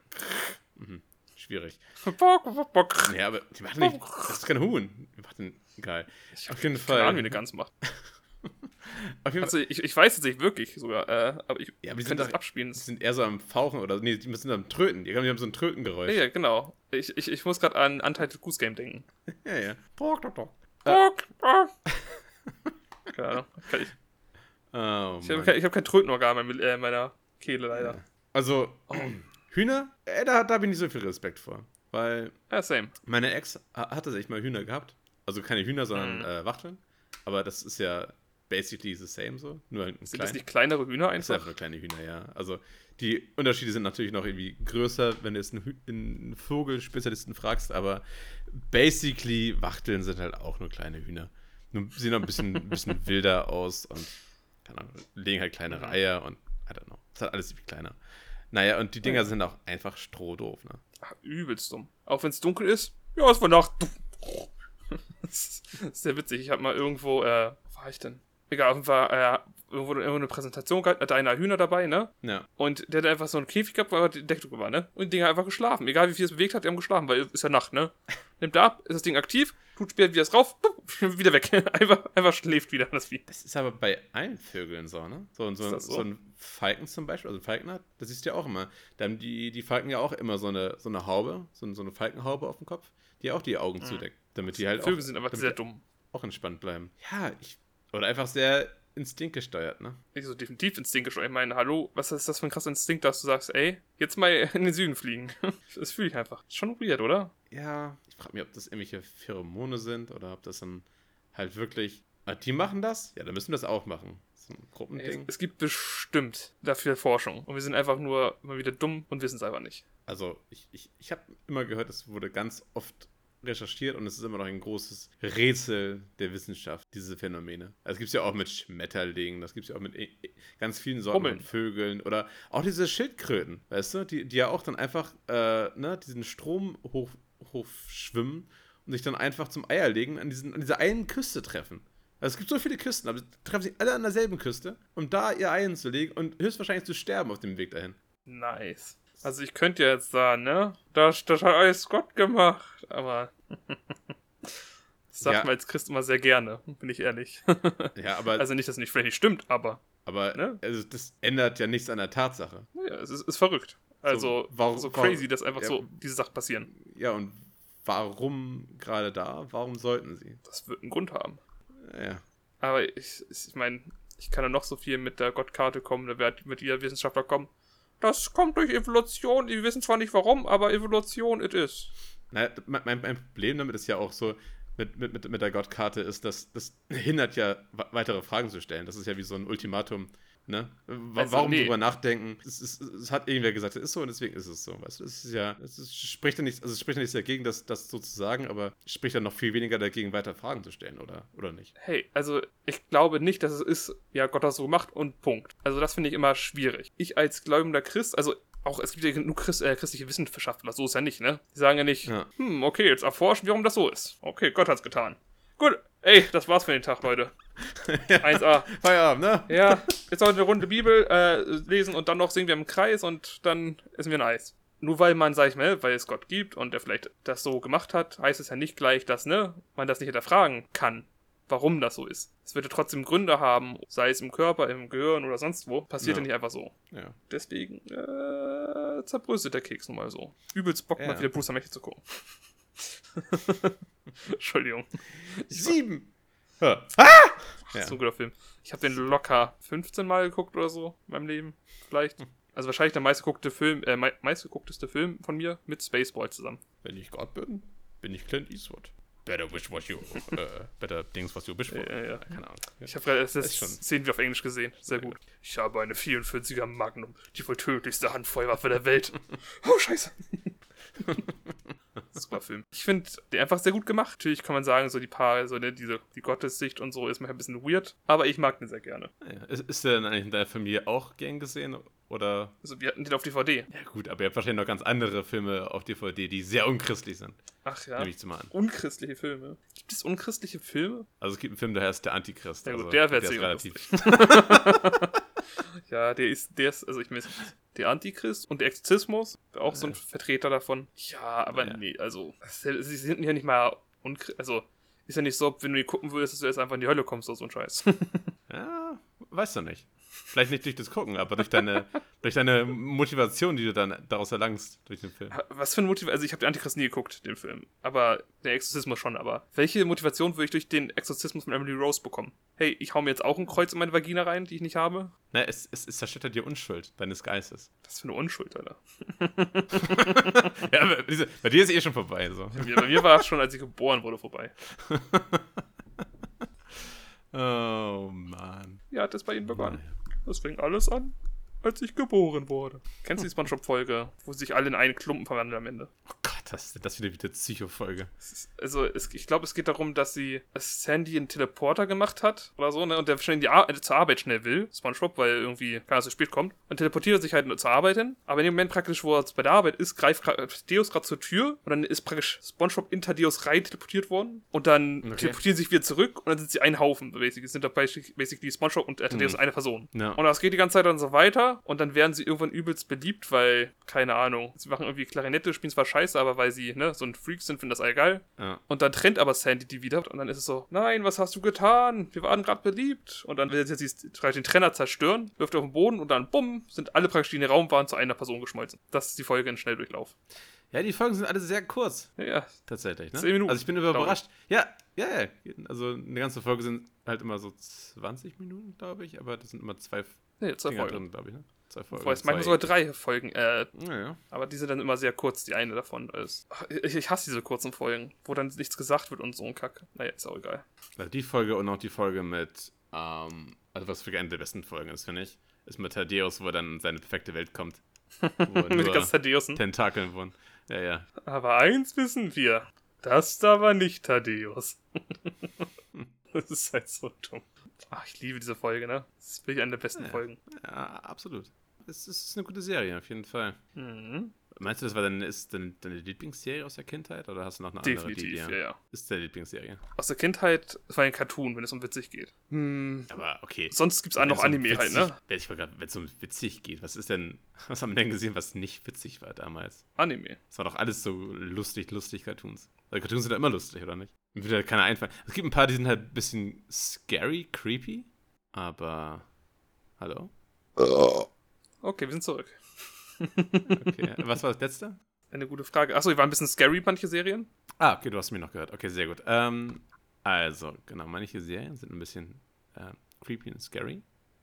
Mhm. Schwierig. <laughs> Nee, aber die machen nicht. Das ist kein Huhn. Die machen geil. Auf jeden Fall. Keine Ahnung, wie eine Gans macht. <laughs> Auf jeden Also Fall. ich, ich weiß es nicht wirklich sogar, äh, aber ich Ja, aber die sind könnte das abspielen. Die sind eher so am Fauchen oder. Nee, die sind am Tröten. Die haben, die haben so ein Trötengeräusch. Ja, ja, genau. Ich, ich, ich muss gerade an Untitled Goose Game denken. <laughs> Ja, ja. Bock, bock, bock. Bock, bock. Keine Ahnung. Ich, Oh, ich habe kein, hab kein Trötenorgan in meiner- äh, in meiner Kehle leider. Also, <clears throat> Hühner, äh, da, da bin ich so viel Respekt vor. Weil Ja, same. meine Ex ha- hatte sich mal Hühner gehabt. Also keine Hühner, sondern Mhm. äh, Wachteln. Aber das ist ja basically the same so. Nur halt ein Sind das klein. nicht kleinere Hühner Das sind einfach? einfach nur kleine Hühner, ja. Also die Unterschiede sind natürlich noch irgendwie größer, wenn du jetzt einen, einen Vogelspezialisten fragst, aber basically Wachteln sind halt auch nur kleine Hühner. Nur sehen noch ein bisschen, ein bisschen <laughs> wilder aus und keine Ahnung, legen halt kleinere. Eier und I don't know. Das ist halt alles viel kleiner. Naja, und die Dinger Ja. sind auch einfach strohdoof, ne? Ach, übelst dumm. Auch wenn es dunkel ist. Ja, es war Nacht. <laughs> das ist sehr witzig. Ich habe mal irgendwo, äh, wo war ich denn? Egal, auf jeden Fall, äh, irgendwo, irgendwo eine Präsentation gehabt, hatte einer Hühner dabei, ne? Ja. Und der hat einfach so einen Käfig gehabt, weil die Decke drüber war, ne? Und die Dinger einfach geschlafen. Egal wie viel es bewegt hat, die haben geschlafen, weil es ist ja Nacht, ne? <laughs> Nimmt ab, ist das Ding aktiv, tut später wieder es rauf, <laughs> wieder weg. <laughs> einfach, einfach schläft wieder das Vieh. Das ist aber bei allen Vögeln so, ne? So, so, so? so ein Falken zum Beispiel, also ein Falkner, das siehst du ja auch immer. Da haben die, die Falken ja auch immer so eine, so eine Haube, so, so eine Falkenhaube auf dem Kopf, die auch die Augen zudeckt, damit die halt Mhm. Vögel auch, sind aber damit sehr die dumm. auch entspannt bleiben. Ja, ich. Oder einfach sehr instinktgesteuert, ne? Nicht so definitiv Instinkt gesteuert. Ich meine, hallo, was ist das für ein krasser Instinkt, dass du sagst, ey, jetzt mal <laughs> in den Süden fliegen? <laughs> das fühle ich einfach. Ist schon weird, oder? Ja, ich frage mich, ob das irgendwelche Pheromone sind oder ob das dann halt wirklich. Ah, die machen das? Ja, dann müssen wir das auch machen. So ein Es, Gruppending. es gibt bestimmt dafür Forschung. Und wir sind einfach nur immer wieder dumm und wissen es einfach nicht. Also, ich, ich, ich habe immer gehört, es wurde ganz oft recherchiert und es ist immer noch ein großes Rätsel der Wissenschaft, diese Phänomene. Also, das gibt es ja auch mit Schmetterlingen, das gibt es ja auch mit äh, äh, ganz vielen Sorten Hummeln. von Vögeln oder auch diese Schildkröten, weißt du, die, die ja auch dann einfach äh, ne, diesen Strom hoch, hochschwimmen und sich dann einfach zum Eierlegen an, diesen, an dieser einen Küste treffen. Also es gibt so viele Küsten, aber treffen sich alle an derselben Küste, um da ihr Ei hinzulegen und höchstwahrscheinlich zu sterben auf dem Weg dahin. Nice. Also ich könnte ja jetzt sagen, ne? Das, das hat alles Gott gemacht. Aber <laughs> das sagt Ja. man als Christ immer sehr gerne, bin ich ehrlich. Ja, aber <laughs> also nicht, dass es nicht vielleicht nicht stimmt, aber Aber Ne? also das ändert ja nichts an der Tatsache. naja, es ist, ist verrückt. Also warum- so warum- crazy, dass einfach ja. so diese Sachen passieren. Ja, und warum gerade da? Warum sollten sie? Das wird einen Grund haben. Ja. Aber ich, ich meine, ich kann ja noch so viel mit der Gottkarte kommen, da wird mit jeder Wissenschaftler kommen. Das kommt durch Evolution. Die wissen zwar nicht warum, aber Evolution it is. Na, mein, mein Problem damit ist ja auch so, mit, mit, mit, der Gottkarte ist, dass das hindert ja, weitere Fragen zu stellen. Das ist ja wie so ein Ultimatum. Ne? Wa- Also, Warum nee. drüber nachdenken? Es, ist, es hat irgendwer gesagt, es ist so und deswegen ist es so. Weißt du, es ist ja, es ist, spricht ja nicht, also es spricht ja nichts dagegen, das, das so zu sagen, aber es spricht ja noch viel weniger dagegen, weiter Fragen zu stellen, oder, oder nicht? Hey, also ich glaube nicht, dass es ist, ja, Gott hat es so gemacht und Punkt. Also das finde ich immer schwierig. Ich als gläubender Christ, also auch, es gibt ja genug Christ, äh, christliche Wissenschaftler, so ist ja nicht, ne? Die sagen ja nicht, Ja. hm, okay, jetzt erforschen, warum das so ist. Okay, Gott hat's getan. Gut, ey, das war's für den Tag, Leute. <laughs> 1a. Feierabend, ne? Ja, <laughs> jetzt heute eine Runde Bibel äh, lesen und dann noch singen wir im Kreis und dann essen wir ein Eis. Nur weil man, sag ich mal, weil es Gott gibt und er vielleicht das so gemacht hat, heißt es ja nicht gleich, dass ne, man das nicht hinterfragen kann, warum das so ist. Es wird ja trotzdem Gründe haben, sei es im Körper, im Gehirn oder sonst wo. Passiert ja, Ja. nicht einfach so. Ja. Deswegen äh, zerbröselt der Keks nun mal so. Übelst Bock, Ja. mal wieder Bruce Mächte zu gucken. <laughs> Entschuldigung. Sieben! Ja. Ach, Ja. so ein guter Film. Ich habe den locker 15 Mal geguckt oder so in meinem Leben. Vielleicht. Also wahrscheinlich der meistgeguckte Film, äh, mei- meistgeguckteste Film von mir mit Spaceball zusammen. Wenn ich Gott bin, bin ich Clint Eastwood. Better wish what you, äh, better things what you wish for. <laughs> Ja, ja. Keine Ahnung. Ich habe gerade das Szenen wie auf Englisch gesehen. Sehr gut. Ich habe eine 44er Magnum, die wohl tödlichste Handfeuerwaffe der Welt. <laughs> Oh, scheiße. <laughs> <laughs> Super Film. Ich finde den einfach sehr gut gemacht. Natürlich kann man sagen, so die paar, so ne, diese, die Gottessicht und so ist mir ein bisschen weird, aber ich mag den sehr gerne. Ja. Ist, ist der denn eigentlich in deiner Familie auch gern gesehen? Oder? Also wir hatten den auf DVD. Ja, gut, aber ihr habt wahrscheinlich noch ganz andere Filme auf DVD, die sehr unchristlich sind. Ach ja. Nehme ich zu mal an. Unchristliche Filme. Gibt es unchristliche Filme? Also es gibt einen Film, der heißt Der Antichrist. Ja, gut, also, der wär ist sicher relativ. <laughs> Ja, der ist, der ist, also ich meine, der Antichrist und der Exorzismus, auch so ein. Vertreter davon. Ja, aber Ja. nee, also, sie sind ja nicht mal, also, ist ja nicht so, wenn du die gucken würdest, dass du jetzt einfach in die Hölle kommst oder so ein Scheiß. <laughs> Ja, weißt du nicht. Vielleicht nicht durch das Gucken, aber durch deine, <laughs> durch deine Motivation, die du dann daraus erlangst durch den Film. Was für ein Motiv, also ich habe den Antichrist nie geguckt, den Film, aber der Exorzismus schon, aber welche Motivation würde ich durch den Exorzismus von Emily Rose bekommen? Hey, ich hau mir jetzt auch ein Kreuz in meine Vagina rein, die ich nicht habe? Na, es, es, es zerstört die Unschuld deines Geistes. Das ist für eine Unschuld, Alter. <laughs> <laughs> Ja, diese, bei dir ist eh schon vorbei. So. Bei mir, bei mir war es schon, als ich geboren wurde, vorbei. Oh, Mann. Wie hat es bei Ihnen begonnen? Das fing alles an, als ich geboren wurde. Kennst du die Spongebob-Folge, wo sich alle in einen Klumpen verwandeln am Ende? Das, das wieder wieder Psycho-Folge. Also, es, ich glaube, es geht darum, dass sie, dass Sandy einen Teleporter gemacht hat oder so, ne? Und der schnell in die Ar äh, zur Arbeit schnell will, Spongebob, weil irgendwie keiner zu spät kommt. Und teleportiert er sich halt zur Arbeit hin. Aber in dem Moment praktisch, wo er bei der Arbeit ist, greift gra- Deus gerade zur Tür und dann ist praktisch Spongebob in Thaddeus rein teleportiert worden. Und dann Okay. teleportieren sie sich wieder zurück und dann sind sie ein Haufen. Basically. Sind da basically Spongebob und äh, Thaddeus Mhm. eine Person. Ja. Und das geht die ganze Zeit dann so weiter und dann werden sie irgendwann übelst beliebt, weil, keine Ahnung, sie machen irgendwie Klarinette, spielen zwar scheiße, aber weil sie, ne, so ein Freak sind, finden das all geil. Ja. Und dann trennt aber Sandy die wieder und dann ist es so, nein, was hast du getan? Wir waren gerade beliebt. Und dann will sie den Trenner zerstören, wirft auf den Boden und dann bumm, sind alle praktisch, die in den Raum waren, zu einer Person geschmolzen. Das ist die Folge in Schnelldurchlauf. ja, die Folgen sind alle sehr kurz, Ja, ja. tatsächlich. Ne? Zehn Minuten, Also ich bin glaub ich. überrascht. Ja, ja, ja. Also eine ganze Folge sind halt immer so 20 Minuten, glaube ich, aber das sind immer zwei Nee, zwei Folgen. drin, glaube ich. Ne? Zwei Folgen. Ist manchmal sogar drei Folgen, äh, Ja, ja. aber die sind dann immer sehr kurz, die eine davon ist. Ich, ich hasse diese kurzen Folgen, wo dann nichts gesagt wird und so ein Kack. Naja, ist auch egal. Die Folge und auch die Folge mit, ähm, also was für eine der besten Folgen ist, finde ich, ist mit Thaddeus, wo er dann in seine perfekte Welt kommt. <laughs> Wo Mit ganzen Thaddeus. Tentakeln wohnen. Ja, ja. Aber eins wissen wir. Das da war nicht Thaddeus. <laughs> das ist halt so dumm. Ach, ich liebe diese Folge, ne? Das ist wirklich eine der besten Ja. Folgen. Ja, absolut. Es ist eine gute Serie, auf jeden Fall. Mhm. Meinst du, das war deine, ist deine, deine Lieblingsserie aus der Kindheit oder hast du noch eine andere? Definitiv, ja, ja. Ist deine Lieblingsserie? Aus der Kindheit, es war ein Cartoon, wenn es um witzig geht. Hm. Aber okay. Sonst gibt's auch noch Anime halt, witzig- ne? Wenn ich mal grad- wenn es um witzig geht, was ist denn, <laughs> was haben wir denn gesehen, was nicht witzig war damals? Anime. Es war doch alles so lustig, lustig Cartoons. Weil Cartoons sind ja immer lustig, oder nicht? Mir wird ja keiner einfallen. Es gibt ein paar, die sind halt ein bisschen scary, creepy, aber. Hallo? Okay, wir sind zurück. Okay. Was war das letzte? Eine gute Frage. Achso, die waren ein bisschen scary, manche Serien. Ah, okay, du hast mich noch gehört. Okay, sehr gut. Ähm, also, genau, manche Serien sind ein bisschen äh, creepy und scary.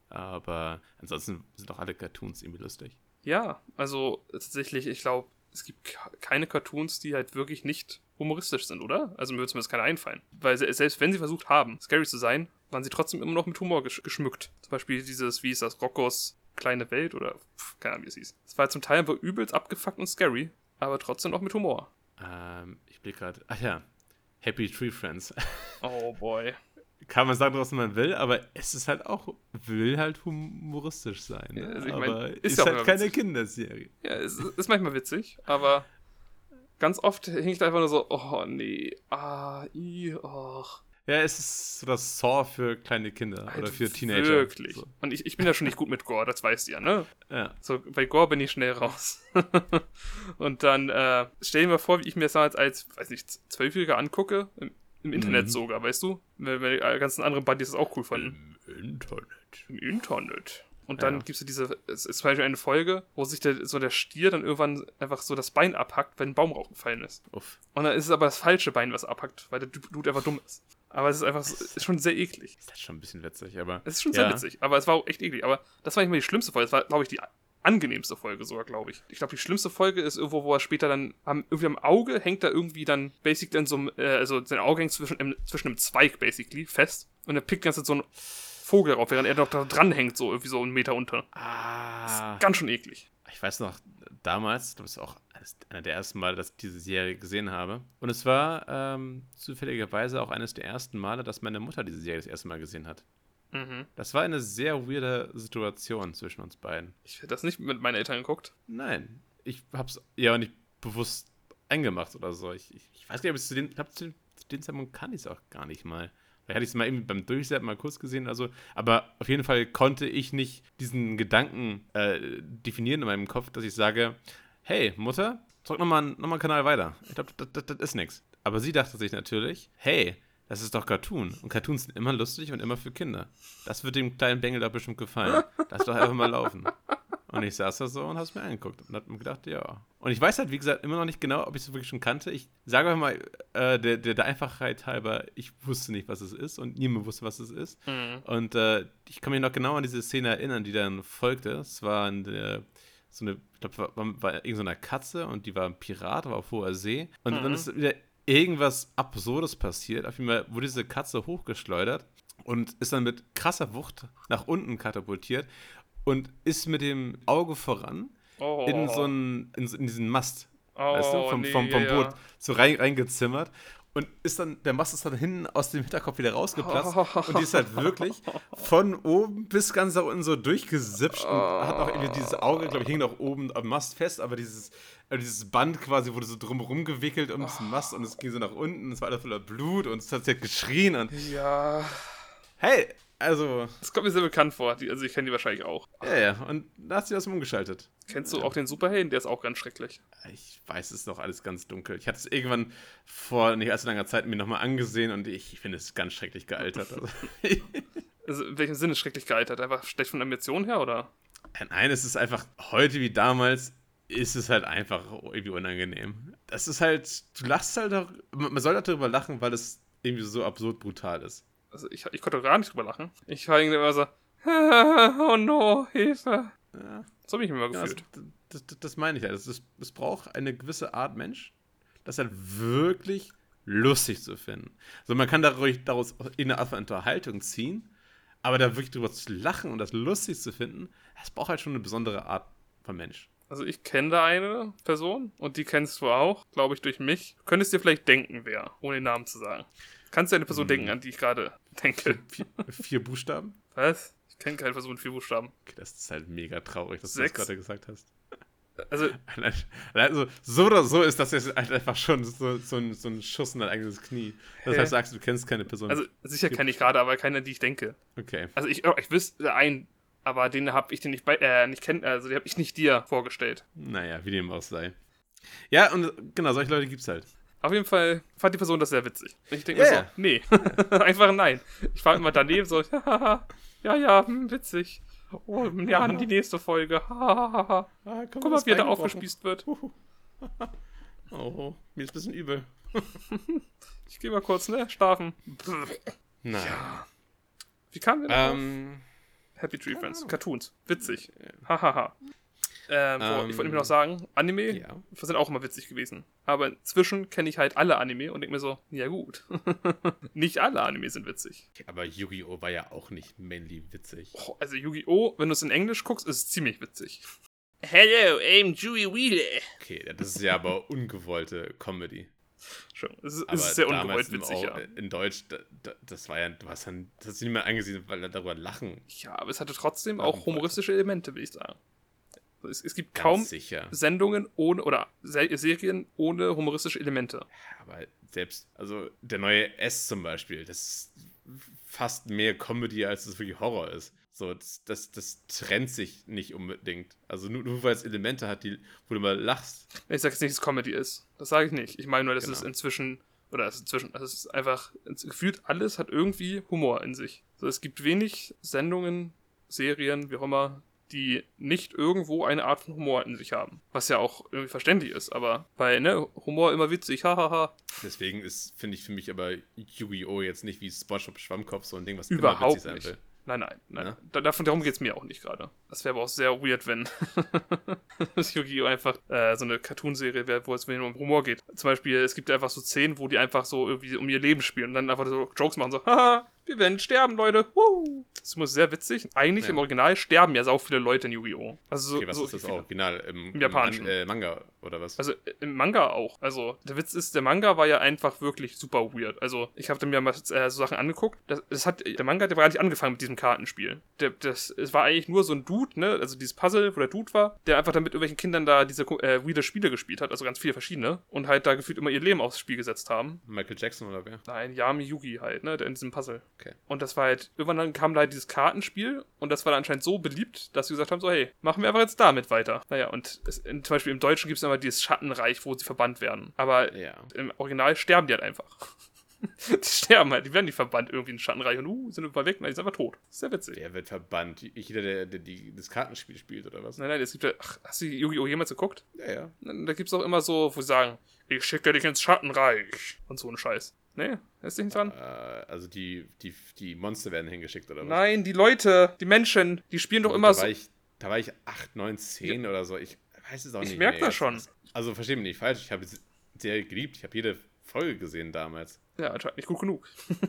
Aber ansonsten sind doch alle Cartoons irgendwie lustig. Ja, also tatsächlich, ich glaube, es gibt ke- keine Cartoons, die halt wirklich nicht humoristisch sind, oder? Also mir würde zumindest keine einfallen. Weil se- selbst wenn sie versucht haben, scary zu sein, waren sie trotzdem immer noch mit Humor gesch geschmückt. Zum Beispiel dieses, wie ist das, Roccos kleine Welt oder pf, keine Ahnung, wie es hieß. Es war zum Teil einfach übelst abgefuckt und scary, aber trotzdem noch mit Humor. Ähm, ich blick gerade. Ach ja. Happy Tree Friends. <laughs> Oh boy. Kann man sagen, was man will, aber es ist halt auch, will halt humoristisch sein. Ne? Ja, also ich mein, aber ist ist, ja halt keine witzig. Kinderserie. Ja, es ist ist manchmal witzig, aber ganz oft hänge ich da einfach nur so, oh nee, ah, i, och. Ja, es ist so das Saw für kleine Kinder oder Halt für Teenager. Wirklich. So. Und ich, ich bin ja schon nicht gut mit Gore, das weißt du ja, ne? Ja. So, bei Gore bin ich schnell raus. <laughs> und dann äh, stell dir mal vor, wie ich mir das damals als, weiß nicht, Zwölfjähriger angucke. Im, im Internet Mhm. sogar, weißt du? Weil, weil die ganzen anderen Buddies das auch cool fanden. Im Internet. Im Internet. Und dann Ja. gibt es diese, es ist zum Beispiel eine Folge, wo sich der, so der Stier dann irgendwann einfach so das Bein abhackt, wenn ein Baum raufgefallen ist. Uff. Und dann ist es aber das falsche Bein, was abhackt, weil der Dude einfach dumm ist. Aber es ist einfach so, ist schon sehr eklig. Ist das schon ein bisschen witzig, aber. Es ist schon sehr Ja. witzig, aber es war auch echt eklig. Aber das war nicht mal die schlimmste Folge. Es war, glaube ich, die angenehmste Folge sogar, glaube ich. Ich glaube, die schlimmste Folge ist irgendwo, wo er später dann am, irgendwie am Auge hängt da irgendwie dann basically in so einem, äh, also sein Auge hängt zwischen, einem- zwischen einem Zweig basically fest und er pickt Zeit so einen Vogel darauf, während er noch da dran hängt, so irgendwie so einen Meter unter. Ah. Ganz schön eklig. Ich weiß noch, damals, das ist auch einer der ersten Male, dass ich diese Serie gesehen habe. Und es war ähm, zufälligerweise auch eines der ersten Male, dass meine Mutter diese Serie das erste Mal gesehen hat. Mhm. Das war eine sehr weirde Situation zwischen uns beiden. Ich hätte das nicht mit meinen Eltern geguckt. Nein, ich hab's ja auch nicht bewusst eingemacht oder so. Ich, ich, ich weiß gar nicht, ob ich es zu den, ich glaub, zu, den- zu den Zeitpunkt kann ich es auch gar nicht mal. Vielleicht hatte ich es mal irgendwie beim Durchsetzen mal kurz gesehen oder. Aber auf jeden Fall konnte ich nicht diesen Gedanken äh, definieren in meinem Kopf, dass ich sage, hey, Mutter, drück nochmal noch mal einen Kanal weiter. Ich glaube, das, das, das ist nichts. Aber sie dachte sich natürlich, hey, das ist doch Cartoon. Und Cartoons sind immer lustig und immer für Kinder. Das wird dem kleinen Bengel doch bestimmt gefallen. Lass doch einfach mal laufen. Und ich saß da so und hab's mir angeguckt und hab mir gedacht, ja. Und ich weiß halt, wie gesagt, immer noch nicht genau, ob ich es wirklich schon kannte. Ich sage einfach mal, äh, der, der, der Einfachheit halber, ich wusste nicht, was es ist und niemand wusste, was es ist. Mhm. Und äh, ich kann mich noch genau an diese Szene erinnern, die dann folgte. Es war eine, so eine, ich glaube, war, war, war irgendeine so eine Katze und die war ein Pirat, war auf hoher See. Und dann Mhm. ist wieder irgendwas Absurdes passiert. Auf jeden Fall wurde diese Katze hochgeschleudert und ist dann mit krasser Wucht nach unten katapultiert und ist mit dem Auge voran Oh. in so einen, in, in diesen Mast, oh, weißt du, vom, nee, vom, vom Boot ja. so rein, reingezimmert. Und ist dann, der Mast ist dann hinten aus dem Hinterkopf wieder rausgeplatzt. und die ist halt wirklich von oben bis ganz nach unten so durchgesipscht und hat auch irgendwie dieses Auge, glaube ich, hing noch oben am Mast fest, aber dieses, äh, dieses Band quasi wurde so drumherum gewickelt um diesen Mast und es ging so nach unten, es war alles voller Blut und es hat sich halt geschrien und Ja, hey, also, das kommt mir sehr bekannt vor. Die, also ich kenne die wahrscheinlich auch. ja, ja, und da hat sie das umgeschaltet. Kennst du auch den Superhelden? Der ist auch ganz schrecklich. Ich weiß, es ist noch alles ganz dunkel. Ich hatte es irgendwann vor nicht allzu langer Zeit mir nochmal angesehen und ich, finde es ganz schrecklich gealtert. <laughs> Also, <laughs> Also in welchem Sinne schrecklich gealtert? Einfach schlecht von der Emotion her, oder? Nein, es ist einfach heute wie damals, ist es halt einfach irgendwie unangenehm. Das ist halt, du lachst halt auch, man soll halt darüber lachen, weil es irgendwie so absurd brutal ist. Also ich, ich konnte gar nicht drüber lachen. Ich war irgendwie immer so, <laughs> oh no, Hilfe. Ja, So habe ich mich immer ja, das, gefühlt. das, das, das meine ich halt. Es, es braucht eine gewisse Art Mensch, das halt wirklich lustig zu finden. Also man kann daraus, daraus eine Art von Unterhaltung ziehen, aber da wirklich drüber zu lachen und das lustig zu finden, das braucht halt schon eine besondere Art von Mensch. Also ich kenne da eine Person und die kennst du auch, glaube ich, durch mich. Du könntest dir vielleicht denken, wer, ohne den Namen zu sagen. Kannst du eine Person Hm. denken, an die ich gerade denke? Vier, vier Buchstaben? Was? Ich kenne keine Person mit vier Buchstaben. Okay, das ist halt mega traurig, dass Sechs. du das gerade gesagt hast. Also, Also, so oder so ist das jetzt halt einfach schon so, so, ein, so ein Schuss in dein eigenes Knie. Das heißt, sagst du, du kennst keine Person. also sicher kenne ich gerade, aber keine, die ich denke. okay. Also ich, oh, ich wüsste einen, aber den habe ich den nicht bei, äh, nicht kennen, also den habe ich nicht dir vorgestellt. Naja, wie dem auch sei. Ja, und genau, solche Leute gibt's halt. Auf jeden Fall fand die Person das sehr witzig. Ich denke Ja, mir ja. so, nee, <laughs> einfach nein. Ich war immer daneben so, <laughs> ja, ja, ja, hm, witzig. Oh, ja, die nächste Folge. <laughs> Ah, Guck mal, wie er da aufgespießt wird. Oh, mir ist ein bisschen übel. Ich gehe mal kurz, ne, schlafen. Naja. Wie kam denn ähm, Happy Tree Friends? Ahnung. Cartoons. Witzig. Hahaha. Äh, wo, Ähm, ich wollte nämlich noch sagen, Anime Ja. sind auch immer witzig gewesen. Aber inzwischen kenne ich halt alle Anime und denke mir so, ja gut. <laughs> nicht alle Anime sind witzig. Aber Yu-Gi-Oh! war ja auch nicht mainly witzig. Oh, also Yu-Gi-Oh!, wenn du es in Englisch guckst, ist es ziemlich witzig. Hello, I'm Dewey Wheeler. Okay, das ist ja aber ungewollte Comedy. Schon. Es ist, es ist sehr damals ungewollt witzig, Au- ja. In Deutsch, da, da, das war ja, du hast dann, das hast du nicht mehr angesehen, weil er darüber lachen. Ja, aber es hatte trotzdem auch humoristische Elemente, will ich sagen. Es, es gibt Ganz kaum sicher. Sendungen ohne oder Se Serien ohne humoristische Elemente. Aber selbst, also der neue S zum Beispiel, das ist fast mehr Comedy, als es wirklich Horror ist. So, das, das, das trennt sich nicht unbedingt. Also nur, nur weil es Elemente hat, die, wo du mal lachst. Ich sage jetzt nicht, dass es Comedy ist. Das sage ich nicht. Ich meine nur, dass es Genau. inzwischen, oder es ist inzwischen, es ist einfach, es- gefühlt alles hat irgendwie Humor in sich. So, es gibt wenig Sendungen, Serien, wie auch immer, die nicht irgendwo eine Art von Humor in sich haben. Was ja auch irgendwie verständlich ist, aber bei, ne, Humor immer witzig, hahaha. Deswegen ist, finde ich für mich aber Yu-Gi-Oh! jetzt nicht wie SpongeBob Schwammkopf so ein Ding, was Überhaupt immer witzig sein nicht. will. Nein, nein, nein. Ja? Da, davon, darum geht es mir auch nicht gerade. Das wäre aber auch sehr weird, wenn <laughs> Yu-Gi-Oh! einfach äh, so eine Cartoonserie wäre, wo es nur um Humor geht. Zum Beispiel, es gibt einfach so Szenen, wo die einfach so irgendwie um ihr Leben spielen und dann einfach so Jokes machen, so, <laughs> haha, wir werden sterben, Leute. Woo! Das ist sehr witzig. Eigentlich Ja. im Original sterben ja sau viele Leute in Yu-Gi-Oh! Also so, Okay, was so ist das. Original? Im, Im Japanischen. An, äh, Manga oder was? Also äh, im Manga auch. Also der Witz ist, der Manga war ja einfach wirklich super weird. Also ich habe mir mal äh, so Sachen angeguckt. Das, das hat der Manga, der war gar nicht angefangen mit diesem Kartenspiel. Der, das, es war eigentlich nur so ein Dude, ne? Also dieses Puzzle, wo der Dude war, der einfach dann mit irgendwelchen Kindern da diese äh, weirde Spiele gespielt hat, also ganz viele verschiedene und halt da gefühlt immer ihr Leben aufs Spiel gesetzt haben. Michael Jackson oder wer? Nein, Yami Yugi halt, ne? Der in diesem Puzzle. Okay. Und das war halt, irgendwann dann kam da halt dieses Kartenspiel und das war dann anscheinend so beliebt, dass sie gesagt haben, so, hey, machen wir einfach jetzt damit weiter. Naja, und es, in, zum Beispiel im Deutschen gibt es immer dieses Schattenreich, wo sie verbannt werden. Aber Ja. im Original sterben die halt einfach. <laughs> die sterben halt, die werden nicht verbannt irgendwie in Schattenreich und uh, sind überall weg, nein, die sind einfach tot. Das ist sehr witzig. Wer wird verbannt? Jeder, der, der die, das Kartenspiel spielt oder was? Nein, nein, es gibt ja, ach, hast du Yu-Gi-Oh! jemals geguckt? Ja, ja. Da gibt es auch immer so, wo sie sagen, ich schicke dich ins Schattenreich und so ein Scheiß. Nee, ist nicht dran? Äh, also die, die, die Monster werden hingeschickt oder was? Nein, die Leute, die Menschen, die spielen doch Gut, immer da so. ich, da war ich 8, 9, 10 oder so. Ich weiß es auch Ich nicht merk mehr das schon. Also versteh mich nicht falsch, ich habe die Serie geliebt. Ich habe jede Folge gesehen damals. Ja, anscheinend nicht gut genug. <laughs>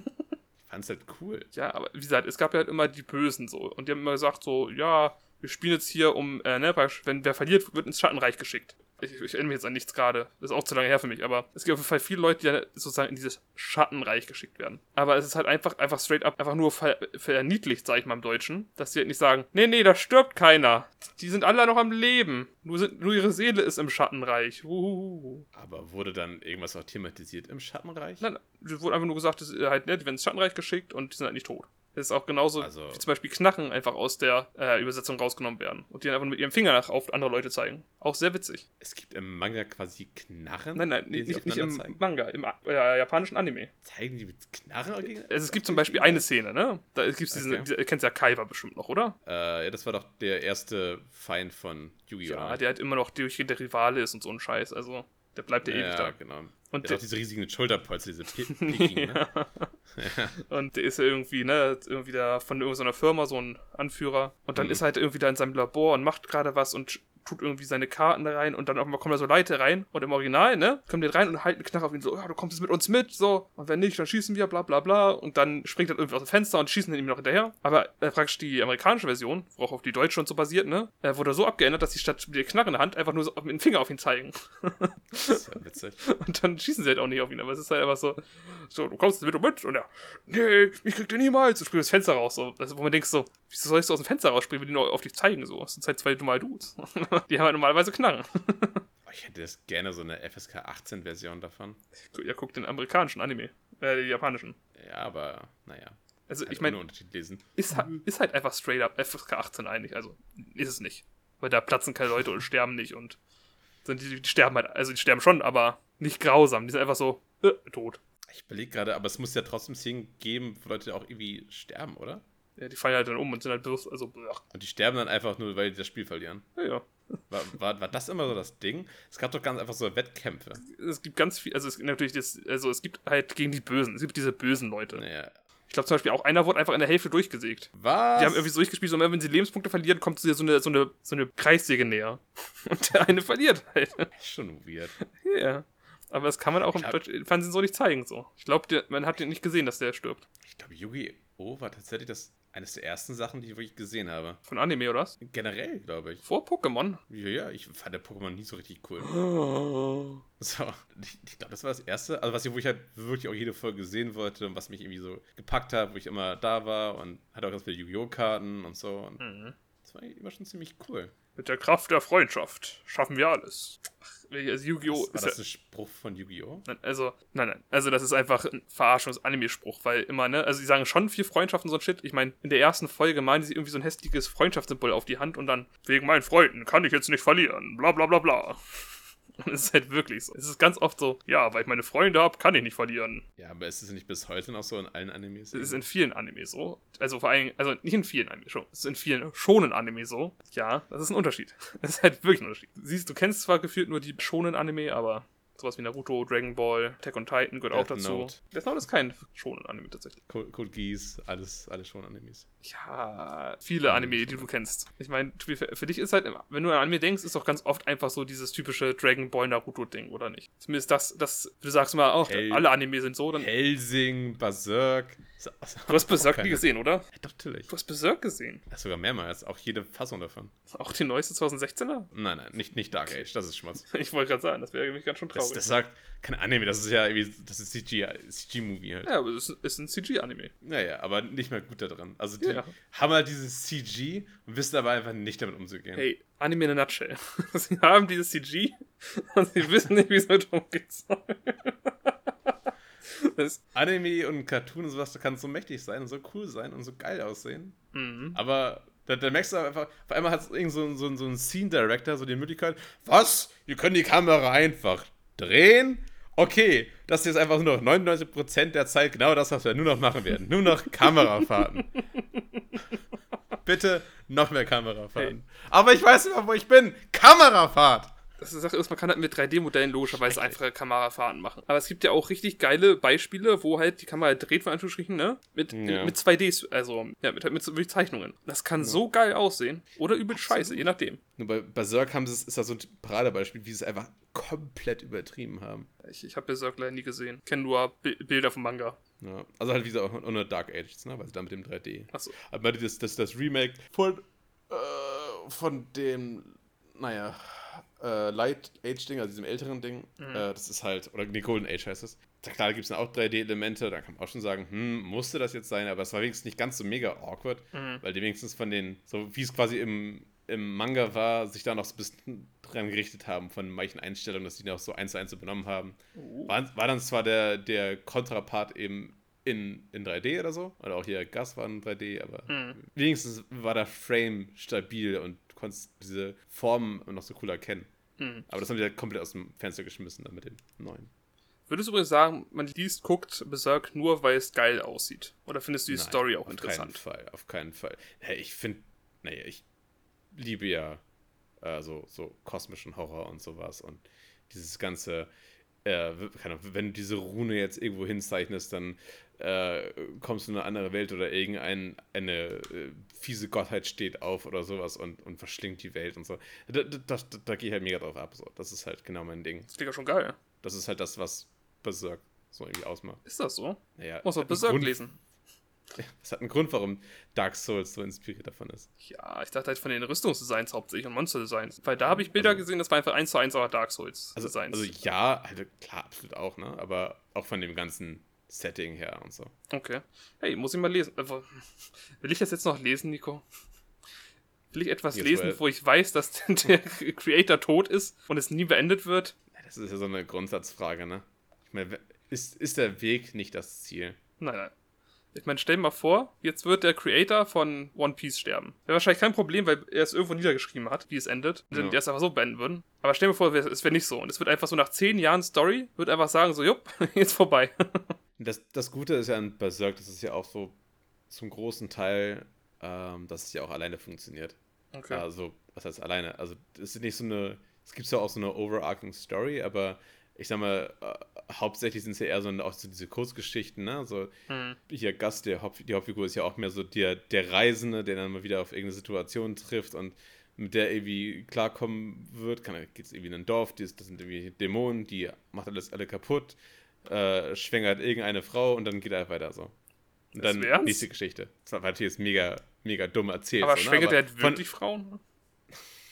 Ich fand's halt cool. Ja, aber wie gesagt, es gab ja halt immer die Bösen so. Und die haben immer gesagt so, ja, wir spielen jetzt hier um, äh, ne, wenn wer verliert, wird ins Schattenreich geschickt. Ich, ich erinnere mich jetzt an nichts gerade. Das ist auch zu lange her für mich, aber es gibt auf jeden Fall viele Leute, die ja sozusagen in dieses Schattenreich geschickt werden. Aber es ist halt einfach, einfach straight up, einfach nur ver verniedlicht, sag ich mal im Deutschen, dass sie halt nicht sagen, nee, nee, da stirbt keiner. Die sind alle noch am Leben. Nur, sind, nur ihre Seele ist im Schattenreich. Uhuhu. Aber wurde dann irgendwas auch thematisiert im Schattenreich? Nein, es wurde einfach nur gesagt, dass halt, ne, die werden ins Schattenreich geschickt und die sind halt nicht tot. Das ist auch genauso, Also- wie zum Beispiel Knachen einfach aus der äh, Übersetzung rausgenommen werden und die dann einfach mit ihrem Finger nach auf andere Leute zeigen. Auch sehr witzig. Es gibt im Manga quasi Knarren? Nein, nein, die nicht, nicht, im zeigen? Manga, im äh, japanischen Anime. Zeigen die mit Knarren? Also es gibt zum Beispiel eine Szene, ne? Da gibt's diesen, Okay. diese, ihr kennt ja Kaiba bestimmt noch, oder? Äh, ja, das war doch der erste Feind von Yu-Gi-Oh! Ja, der halt immer noch durchgehend der Rivale ist und so ein Scheiß. Also, der bleibt ja, ewig ja, da. genau. Und der der- hat diese riesigen Schulterpolster, diese Pi- <laughs> Peking, ne? Und der ist ja irgendwie, ne, irgendwie da von irgendeiner Firma so ein Anführer. Und dann Mhm. ist er halt irgendwie da in seinem Labor und macht gerade was und tut irgendwie seine Karten da rein und dann auf einmal kommen da so Leute rein und im Original, ne, kommen die rein und halten Knarre auf ihn so, ja, du kommst jetzt mit uns mit, so, und wenn nicht, dann schießen wir, bla bla bla und dann springt er irgendwie aus dem Fenster und schießen ihm noch hinterher. Aber äh, praktisch die amerikanische Version, worauf auf die deutsche und so basiert, ne, äh, wurde so abgeändert, dass die statt mit der Knarre in der Hand einfach nur so mit dem Finger auf ihn zeigen. Das ist ja witzig. <laughs> Und dann schießen sie halt auch nicht auf ihn, aber es ist halt einfach so, so, du kommst jetzt mit und mit und er, nee, ich krieg den niemals und springt das Fenster raus, so, also, wo man denkt so, wieso sollst du aus dem Fenster rausspringen, wenn die nur auf dich zeigen, so, das sind halt zwei dumme Dudes. <laughs> <laughs> die haben halt normalerweise Knarren. <laughs> Ich hätte das gerne so eine FSK 18 Version davon. ja, guck den amerikanischen Anime, äh, den japanischen. Ja, aber naja. Also, Halt ich meine, ist, ist halt einfach straight up FSK 18 eigentlich, also, ist es nicht. Weil da platzen keine Leute und sterben nicht und sind die, die sterben halt, also die sterben schon, aber nicht grausam, die sind einfach so, äh, tot. Ich überlege gerade, aber es muss ja trotzdem Szenen geben, wo Leute auch irgendwie sterben, oder? Ja, die fallen halt dann um und sind halt bloß, also, blech. Und die sterben dann einfach nur, weil die das Spiel verlieren. ja, ja. War, war, war das immer so das Ding? Es gab doch ganz einfach so Wettkämpfe. es gibt ganz viel, also es gibt natürlich das, also es gibt halt gegen die Bösen, es gibt diese bösen Leute. Naja. Ich glaube zum Beispiel auch einer wurde einfach in der Hälfte durchgesägt. Was? Die haben irgendwie so durchgespielt, so immer wenn sie Lebenspunkte verlieren, kommt so eine, so eine, so eine Kreissäge näher. <laughs> Und der eine verliert halt. Schon weird. Ja. Aber das kann man auch im Klar. deutschen Fernsehen so nicht zeigen. So. Ich glaube, man hat den nicht gesehen, dass der stirbt. Ich glaube, Yu-Gi-Oh! war tatsächlich das eines der ersten Sachen, die ich wirklich gesehen habe. Von Anime oder was? Generell, glaube ich. Vor Pokémon. Ja, ja, ich fand der Pokémon nie so richtig cool. Oh. <gasps> So, ich, ich glaube, das war das erste, also was ich, wo ich halt wirklich auch jede Folge sehen wollte und was mich irgendwie so gepackt hat, wo ich immer da war und hatte auch ganz viele Yu-Gi-Oh! Karten und so. Und Mhm. das war immer schon ziemlich cool. Mit der Kraft der Freundschaft schaffen wir alles. Also Yu-Gi-Oh! ist das ja, ein Spruch von Yu-Gi-Oh? Nein, Also, nein, nein. Also, das ist einfach ein Verarschungs-Anime-Spruch, weil immer, ne? Also, sie sagen schon viel Freundschaft und so ein Shit. Ich meine, in der ersten Folge malen sie irgendwie so ein hässliches Freundschaftssymbol auf die Hand und dann, wegen meinen Freunden kann ich jetzt nicht verlieren. Bla, bla, bla, bla. <laughs> Und es ist halt wirklich so. Es ist ganz oft so, ja, weil ich meine Freunde habe, kann ich nicht verlieren. Ja, aber ist es nicht bis heute noch so in allen Animes? Das ist in vielen Anime so. Also vor allem, also nicht in vielen Anime schon. Es ist in vielen schonen Anime so. Ja, das ist ein Unterschied. <laughs> Das ist halt wirklich ein Unterschied. Siehst, du kennst zwar gefühlt nur die schonen Anime, aber sowas wie Naruto, Dragon Ball, Attack on Titan gehört auch Death dazu. Note. Death Note ist kein schonen Anime tatsächlich. Code, Code Geass, alles, alles schon Animes. Ja, viele Anime, die du kennst. Ich meine, für dich ist halt, wenn du an Anime denkst, ist doch ganz oft einfach so dieses typische Dragon Ball Naruto-Ding, oder nicht? Zumindest das, das, du sagst mal, auch Hell- alle Anime sind so, dann. Helsing, Berserk. <laughs> Du hast Berserk nie gesehen, oder? Ja, natürlich. Du hast Berserk gesehen. Ja, sogar mehrmals, auch jede Fassung davon. Auch die neueste 2016er? Nein, nein, nicht, nicht Dark <laughs> Age, das ist Schmutz. Ich wollte gerade sagen, das wäre nämlich ganz schön Das, traurig. Das sagt kein Anime, das ist ja irgendwie, das ist CG, CG-Movie halt. ja, aber es ist, ein CG-Anime. Naja, aber nicht mehr gut da dran. Also die Ja. haben halt dieses CG und wissen aber einfach nicht damit umzugehen. Hey, Anime in a nutshell. <laughs> Sie haben dieses CG und sie wissen nicht, wie es mit umgehen soll. <laughs> Das, Anime und Cartoon und sowas, da kann so mächtig sein und so cool sein und so geil aussehen. mhm. Aber da, da merkst du einfach, auf einmal hat irgend so, ein- so, so ein Scene Director so die Möglichkeit, was? Wir können die Kamera einfach drehen? Okay, das ist jetzt einfach nur noch 99% der Zeit genau das, was wir nur noch machen werden. Nur noch Kamerafahrten. <laughs> Bitte noch mehr Kamerafahrten. Aber ich weiß immer, wo ich bin. Kamerafahrt! Das ist Sache ist, man kann halt mit 3D-Modellen logischerweise einfache Kamerafahrten machen. Aber es gibt ja auch richtig geile Beispiele, wo halt die Kamera dreht, von Anführungsstrichen, ne? Mit, Ja. mit 2D, also, ja, mit, mit, mit Zeichnungen. Das kann so geil aussehen. Oder übel scheiße, je nachdem. Nur bei Berserk haben sie es, ist das so ein Paradebeispiel, wie sie es einfach komplett übertrieben haben. Ich, ich habe Berserk leider nie gesehen. Kenne nur Bi Bilder vom Manga. Ja, also halt wie gesagt auch ohne Dark Ages, ne? Weil sie da mit dem 3D. Achso. Aber das, das, das Remake von, äh, von dem, naja, äh, Light Age Ding, also diesem älteren Ding, äh, das ist halt, oder nee, Golden Age heißt es. Da, klar, da gibt es dann auch 3D-Elemente, da kann man auch schon sagen, hm, musste das jetzt sein, aber es war wenigstens nicht ganz so mega awkward, Mhm. weil die wenigstens von den, so wie es quasi im, im Manga war, sich da noch so ein bisschen dran gerichtet haben von manchen Einstellungen, dass die noch so eins zu eins übernommen haben. Uh. War, war dann zwar der, der Kontrapart eben in, in 3D oder so, oder auch hier Gas war in 3D, aber Mhm. wenigstens war der Frame stabil und du konntest diese Formen noch so cool erkennen. Mhm. Aber das haben die halt komplett aus dem Fenster geschmissen dann mit dem neuen. Würdest du übrigens sagen, man liest, guckt Berserk nur, weil es geil aussieht? Oder findest du die Nein, Story auch auf interessant? keinen Fall, auf keinen Fall. Hey, ich finde, naja, ich liebe ja äh, so, so kosmischen Horror und sowas und dieses ganze, äh, keine Ahnung, wenn du diese Rune jetzt irgendwo hinzeichnest, dann äh, kommst du in eine andere Welt oder irgendeine eine, äh, fiese Gottheit steht auf oder sowas und, und verschlingt die Welt und so. Da, da, da, da gehe ich halt mega drauf ab. So. Das ist halt genau mein Ding. Das klingt ja schon geil. Das ist halt das, was Berserk so irgendwie ausmacht. Ist das so? Naja, Muss man Berserk Grund- lesen. <laughs> Es hat einen Grund, warum Dark Souls so inspiriert davon ist. Ja, ich dachte halt von den Rüstungsdesigns hauptsächlich und Monsterdesigns. Weil da habe ich Bilder Also- gesehen, das war einfach 1 zu 1 auch Dark Souls Also, Designs. also ja, also klar, absolut auch, ne? Aber auch von dem ganzen Setting her und so. okay. Hey, muss ich mal lesen. Äh, <laughs> Will ich das jetzt noch lesen, Nico? Will ich etwas Jetzt lesen, wo ich weiß, dass <laughs> der Creator tot ist und es nie beendet wird? Das ist ja so eine Grundsatzfrage, ne? Ich meine, ist, ist der Weg nicht das Ziel? Nein, nein. Ich meine, stell dir mal vor, jetzt wird der Creator von One Piece sterben. Wäre wahrscheinlich kein Problem, weil er es irgendwo niedergeschrieben hat, wie es endet. Und Ja. die es einfach so beenden würden. Aber stell dir mal vor, es wäre nicht so. Und es wird einfach so nach zehn Jahren Story, wird einfach sagen, so, jupp, <laughs> jetzt vorbei. Das, das Gute ist ja an Berserk, das ist ja auch so zum großen Teil, ähm, dass es ja auch alleine funktioniert. Okay. Also, was heißt alleine? Also, es ist nicht so eine, es gibt ja auch so eine overarching Story, aber ich sag mal, äh, hauptsächlich sind es ja eher so, auch so diese Kurzgeschichten, ne? So, Hm. hier Gast, der Haupt, die Hauptfigur ist ja auch mehr so der, der Reisende, der dann mal wieder auf irgendeine Situation trifft und mit der irgendwie klarkommen wird. Geht es irgendwie in ein Dorf, das, das sind irgendwie Dämonen, die macht alles alle kaputt, äh, schwängert irgendeine Frau und dann geht er weiter so. Und Das dann wär's? nächste Geschichte. Das war natürlich jetzt mega, mega dumm erzählt. Aber so, ne? schwängert er Aber halt von- wirklich Frauen?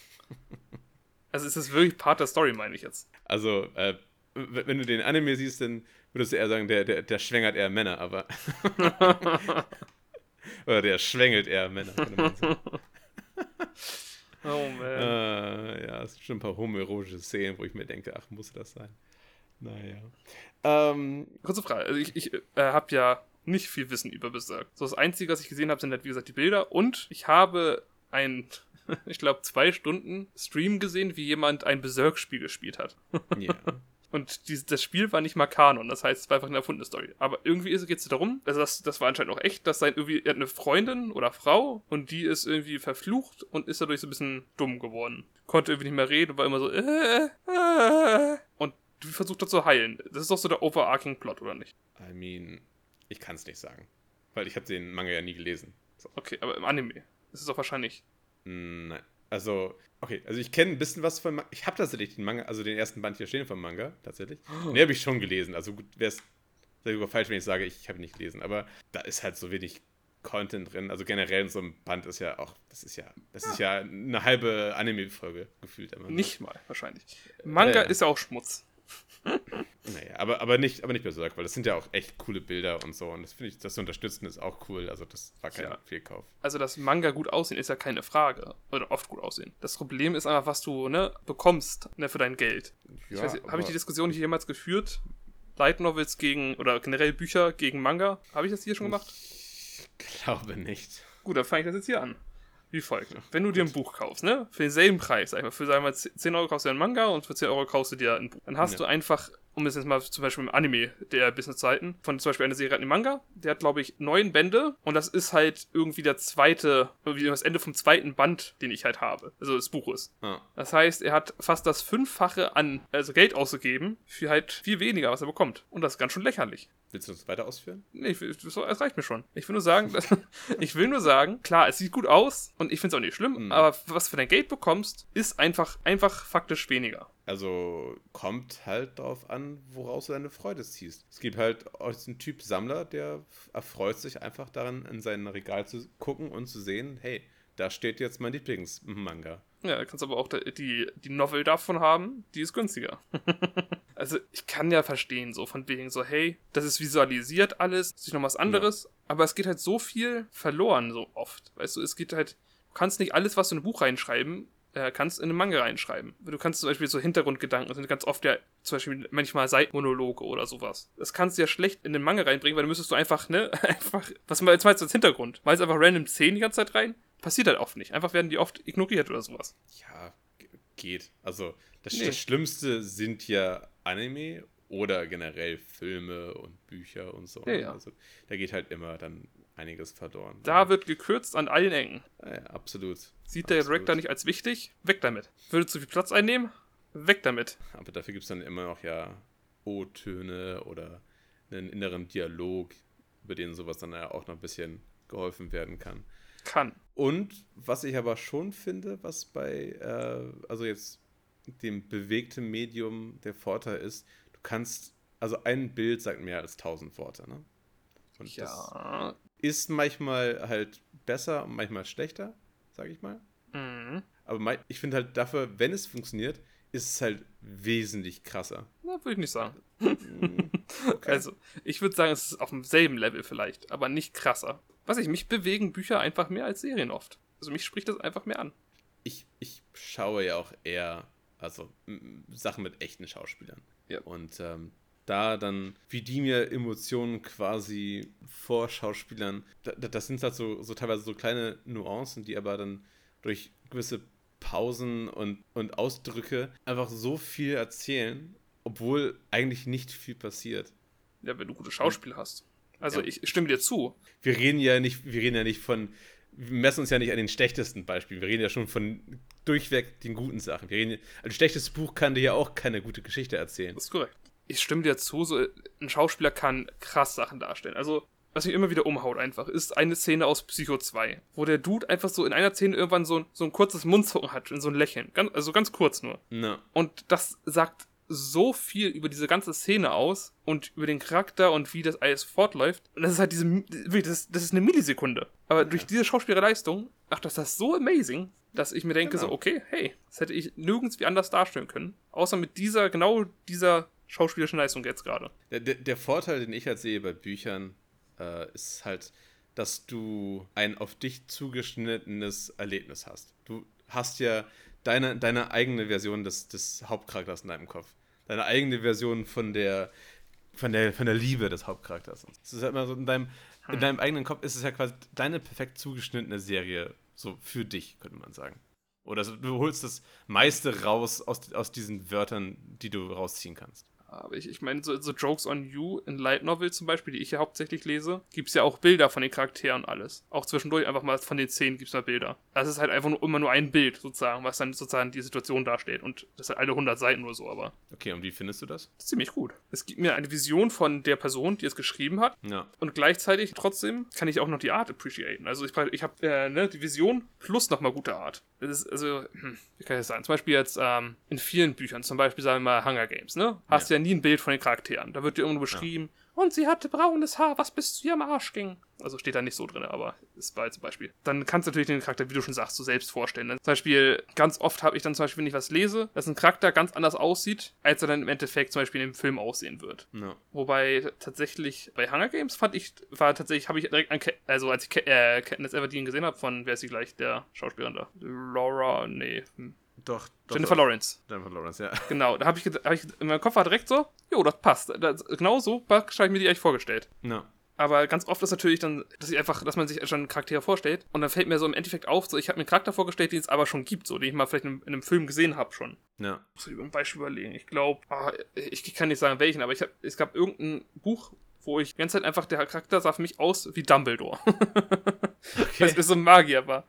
<laughs> also ist das wirklich Part der Story, meine ich jetzt. Also, äh, wenn du den Anime siehst, dann würdest du eher sagen, der, der, der schwängert eher Männer, aber. <laughs> Oder der schwängelt eher Männer. <laughs> Oh man. äh, ja, es sind schon ein paar homoerotische Szenen, wo ich mir denke, ach, muss das sein? Naja. Ähm, Kurze Frage. Also ich, ich äh, habe ja nicht viel Wissen über Berserk. So das Einzige, was ich gesehen habe, sind halt, wie gesagt, die Bilder. Und ich habe ein, <laughs> ich glaube, zwei Stunden Stream gesehen, wie jemand ein Berserk-Spiel gespielt hat. <laughs> ja. Und dies, das Spiel war nicht mal Kanon, das heißt, es war einfach eine erfundene Story. Aber irgendwie geht es darum, also das, das war anscheinend auch echt, dass sein irgendwie, er hat eine Freundin oder Frau und die ist irgendwie verflucht und ist dadurch so ein bisschen dumm geworden. Konnte irgendwie nicht mehr reden und war immer so, äh, äh, und die versucht das zu heilen. Das ist doch so der overarching Plot, oder nicht? I mean, ich kann es nicht sagen. Weil ich habe den Manga ja nie gelesen. So. Okay, aber im Anime ist es doch wahrscheinlich. Nein. Also, okay, also ich kenne ein bisschen was von. Ich habe tatsächlich den Manga, also den ersten Band hier stehen vom Manga, tatsächlich. Oh. <gasps> Den habe ich schon gelesen. Also gut, wäre es sogar falsch, wenn ich sage, ich habe ihn nicht gelesen. Aber da ist halt so wenig Content drin. Also generell in so einem Band ist ja auch, das ist ja, das ist ja eine halbe Anime-Folge gefühlt immer. Nicht mal, wahrscheinlich. Manga Äh. ist ja auch Schmutz. Naja, aber, aber nicht, aber nicht Berserk, weil das sind ja auch echt coole Bilder und so. Und das finde ich, das zu unterstützen ist auch cool. Also das war kein Ja. Fehlkauf. Also, dass Manga gut aussehen, ist ja keine Frage. Oder oft gut aussehen. Das Problem ist einfach, was du ne, bekommst ne, für dein Geld. Nicht, habe ich die Diskussion hier jemals geführt? Light Novels gegen, oder generell Bücher gegen Manga? Habe ich das hier schon gemacht? Ich glaube nicht. Gut, dann fange ich das jetzt hier an. Wie folgt. Wenn du dir ein Buch kaufst, ne? Für denselben Preis, sag ich mal, für sagen wir, 10 Euro kaufst du dir einen Manga und für 10 Euro kaufst du dir ein Buch. Dann hast Ja. du einfach, um das jetzt mal zum Beispiel im Anime der Businesszeiten, von zum Beispiel einer Serie hat einen Manga, der hat, glaube ich, neun Bände und das ist halt irgendwie der zweite, irgendwie das Ende vom zweiten Band, den ich halt habe. Also des Buches. Ah, Das heißt, er hat fast das Fünffache an also Geld ausgegeben für halt viel weniger, was er bekommt. Und das ist ganz schön lächerlich. willst du das weiter ausführen? Nee, ich das reicht mir schon. Ich will nur sagen, <laughs> ich will nur sagen, klar, es sieht gut aus und ich finde es auch nicht schlimm, Mhm. aber was du für dein Geld bekommst, ist einfach, einfach faktisch weniger. Also kommt halt darauf an, woraus du deine Freude ziehst. Es gibt halt auch diesen Typ Sammler, der erfreut sich einfach daran, in sein Regal zu gucken und zu sehen, hey, da steht jetzt mein Lieblingsmanga. Ja, du kannst aber auch die, die Novel davon haben, die ist günstiger. <laughs> also ich kann ja verstehen, so von wegen so, hey, das ist visualisiert alles, das ist noch was anderes, aber es geht halt so viel verloren so oft. Weißt du, es geht halt, du kannst nicht alles, was du in ein Buch reinschreiben, äh, kannst in eine Manga reinschreiben. Du kannst zum Beispiel so Hintergrundgedanken, sind ganz oft ja zum Beispiel manchmal Seitenmonologe oder sowas. Das kannst du ja schlecht in den Manga reinbringen, weil dann müsstest du einfach, ne, <laughs> einfach, was jetzt meinst du als Hintergrund? Malst einfach random Szenen die ganze Zeit rein? Passiert halt oft nicht. Einfach werden die oft ignoriert oder sowas. Ja, geht. Also das, Nee. das Schlimmste sind ja Anime oder generell Filme und Bücher und so. Ja, ja. Also da geht halt immer dann einiges verloren. Da wird gekürzt an allen Ecken. ja, ja, absolut. Sieht der Absolut. Director nicht als wichtig? Weg damit. Würde zu viel Platz einnehmen? Weg damit. Aber dafür gibt es dann immer noch ja O-Töne oder einen inneren Dialog, über den sowas dann ja auch noch ein bisschen geholfen werden kann. Kann. Und was ich aber schon finde, was bei, äh, also jetzt dem bewegten Medium der Vorteil ist, du kannst, also ein Bild sagt mehr als tausend Worte, ne? Und Ja. Ist manchmal halt besser und manchmal schlechter, sag ich mal. Mhm. Aber ich finde halt dafür, wenn es funktioniert, ist es halt wesentlich krasser. Na, würde ich nicht sagen. Mm, okay. <laughs> Also, ich würde sagen, es ist auf demselben Level vielleicht, aber nicht krasser. Was ich, mich bewegen Bücher einfach mehr als Serien oft. Also mich spricht das einfach mehr an. ich, ich schaue ja auch eher, also Sachen mit echten Schauspielern. Ja. Und ähm, da dann, wie die mir Emotionen quasi vor Schauspielern, da, da- das sind halt so, so teilweise so kleine Nuancen, die aber dann durch gewisse Pausen und, und Ausdrücke einfach so viel erzählen, obwohl eigentlich nicht viel passiert. Ja, wenn du gute Schauspieler hast. Also Ja. ich stimme dir zu. Wir reden ja nicht, wir reden ja nicht von wir messen uns ja nicht an den schlechtesten Beispielen. Wir reden ja schon von durchweg den guten Sachen. Wir reden, also das schlechteste Buch kann dir ja auch keine gute Geschichte erzählen. Das ist korrekt. Ich stimme dir zu, so ein Schauspieler kann krass Sachen darstellen. Also, was mich immer wieder umhaut einfach, ist eine Szene aus Psycho 2, wo der Dude einfach so in einer Szene irgendwann so, so ein kurzes Mundzucken hat, so ein Lächeln. Ganz, also ganz kurz nur. No. Und das sagt so viel über diese ganze Szene aus und über den Charakter und wie das alles fortläuft. Und das ist halt diese, das, ist- das ist eine Millisekunde. Aber durch diese Schauspielerleistung macht das das so amazing, dass ich mir denke Genau. so, okay, hey, das hätte ich nirgends wie anders darstellen können. Außer mit dieser, genau dieser schauspielerischen Leistung jetzt gerade. Der, der, der Vorteil, den ich halt sehe bei Büchern, äh, ist halt, dass du ein auf dich zugeschnittenes Erlebnis hast. Du hast ja deine, deine eigene Version des, des Hauptcharakters in deinem Kopf. Deine eigene Version von der, von der, von der Liebe des Hauptcharakters. Es ist halt immer so in deinem, in deinem eigenen Kopf ist es ja quasi deine perfekt zugeschnittene Serie, so für dich, könnte man sagen. Oder so, du holst das meiste raus aus, aus diesen Wörtern, die du rausziehen kannst. Aber ich, ich meine, so, so Jokes on You in Light Novel zum Beispiel, die ich ja hauptsächlich lese, gibt es ja auch Bilder von den Charakteren und alles. Auch zwischendurch einfach mal von den Szenen gibt es mal Bilder. Das ist halt einfach nur, immer nur ein Bild sozusagen, was dann sozusagen die Situation darstellt. Und das sind alle 100 Seiten oder so, aber Okay, und wie findest du das? ziemlich gut. Es gibt mir eine Vision von der Person, die es geschrieben hat. Ja. Und gleichzeitig trotzdem kann ich auch noch die Art appreciaten. Also ich, ich habe äh, ne, die Vision plus nochmal gute Art. Das ist, also, hm, wie kann ich das sagen? Zum Beispiel jetzt ähm, in vielen Büchern, zum Beispiel sagen wir mal Hunger Games, ne? Hast Ja. ja. nie ein Bild von den Charakteren. Da wird dir irgendwo beschrieben, und sie hatte braunes Haar, was bis zu ihrem Arsch ging. Also steht da nicht so drin, aber ist bei zum Beispiel. Dann kannst du natürlich den Charakter, wie du schon sagst, so selbst vorstellen. Zum Beispiel, ganz oft habe ich dann zum Beispiel, wenn ich was lese, dass ein Charakter ganz anders aussieht, als er dann im Endeffekt zum Beispiel in dem Film aussehen wird. ja. Wobei tatsächlich bei Hunger Games fand ich, war tatsächlich, habe ich direkt an, Ka also als ich Ka äh, Katniss Everdeen gesehen habe, von, wer ist sie gleich, der Schauspielerin da? Laura, nee, hm. Doch, doch. Jennifer doch. Lawrence. Jennifer Lawrence, ja. Genau, da habe ich, hab ich, in meinem Kopf war direkt so, jo, das passt. Das, genau so habe ich mir die eigentlich vorgestellt. ja. Aber ganz oft ist natürlich dann, dass ich einfach, dass man sich schon einen Charakter vorstellt und dann fällt mir so im Endeffekt auf, so ich habe mir einen Charakter vorgestellt, den es aber schon gibt, so den ich mal vielleicht in, in einem Film gesehen habe schon. Ja. Muss ich über ein Beispiel überlegen. Ich glaube, ich kann nicht sagen welchen, aber ich hab, es gab irgendein Buch, wo ich die ganze Zeit einfach, der Charakter sah für mich aus wie Dumbledore. <laughs> Weil es so ein Magier war.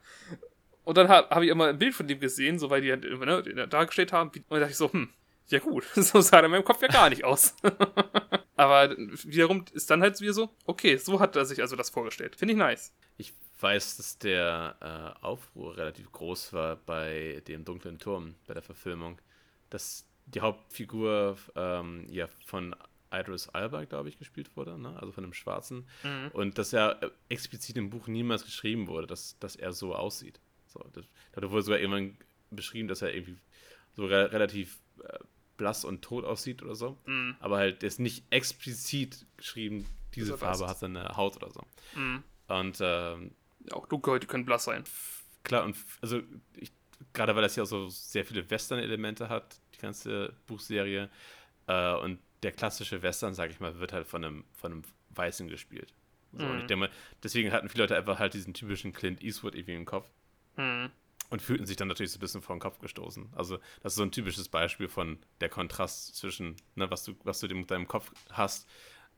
Und dann habe hab ich immer ein Bild von dem gesehen, so weil die halt, ne, dargestellt haben. Und dann dachte ich so, hm, ja gut, <laughs> so sah der in meinem Kopf ja gar nicht aus. <laughs> Aber wiederum ist dann halt wieder so, okay, so hat er sich also das vorgestellt. Finde ich nice. Ich weiß, dass der äh, Aufruhr relativ groß war bei dem dunklen Turm, bei der Verfilmung. Dass die Hauptfigur ähm, ja von Idris Alba, glaube ich, gespielt wurde, ne? also von dem Schwarzen. Und dass er äh, explizit im Buch niemals geschrieben wurde, dass, dass er so aussieht. So, das, da wurde sogar irgendwann beschrieben, dass er irgendwie so re relativ äh, blass und tot aussieht oder so. Mhm. Aber halt, der ist nicht explizit geschrieben, diese Farbe hat seine Haut oder so. Mhm. Und ähm, Ja, Auch Dunkelhäute können blass sein. klar, und also ich, gerade weil das ja auch so sehr viele Western-Elemente hat, die ganze Buchserie, äh, und der klassische Western, sag ich mal, wird halt von einem, von einem Weißen gespielt. So, Und Mhm. ich denke mal, deswegen hatten viele Leute einfach halt diesen typischen Clint Eastwood irgendwie im Kopf Mhm. und fühlten sich dann natürlich so ein bisschen vor den Kopf gestoßen. Also, das ist so ein typisches Beispiel von der Kontrast zwischen, ne, was du, was du in deinem Kopf hast,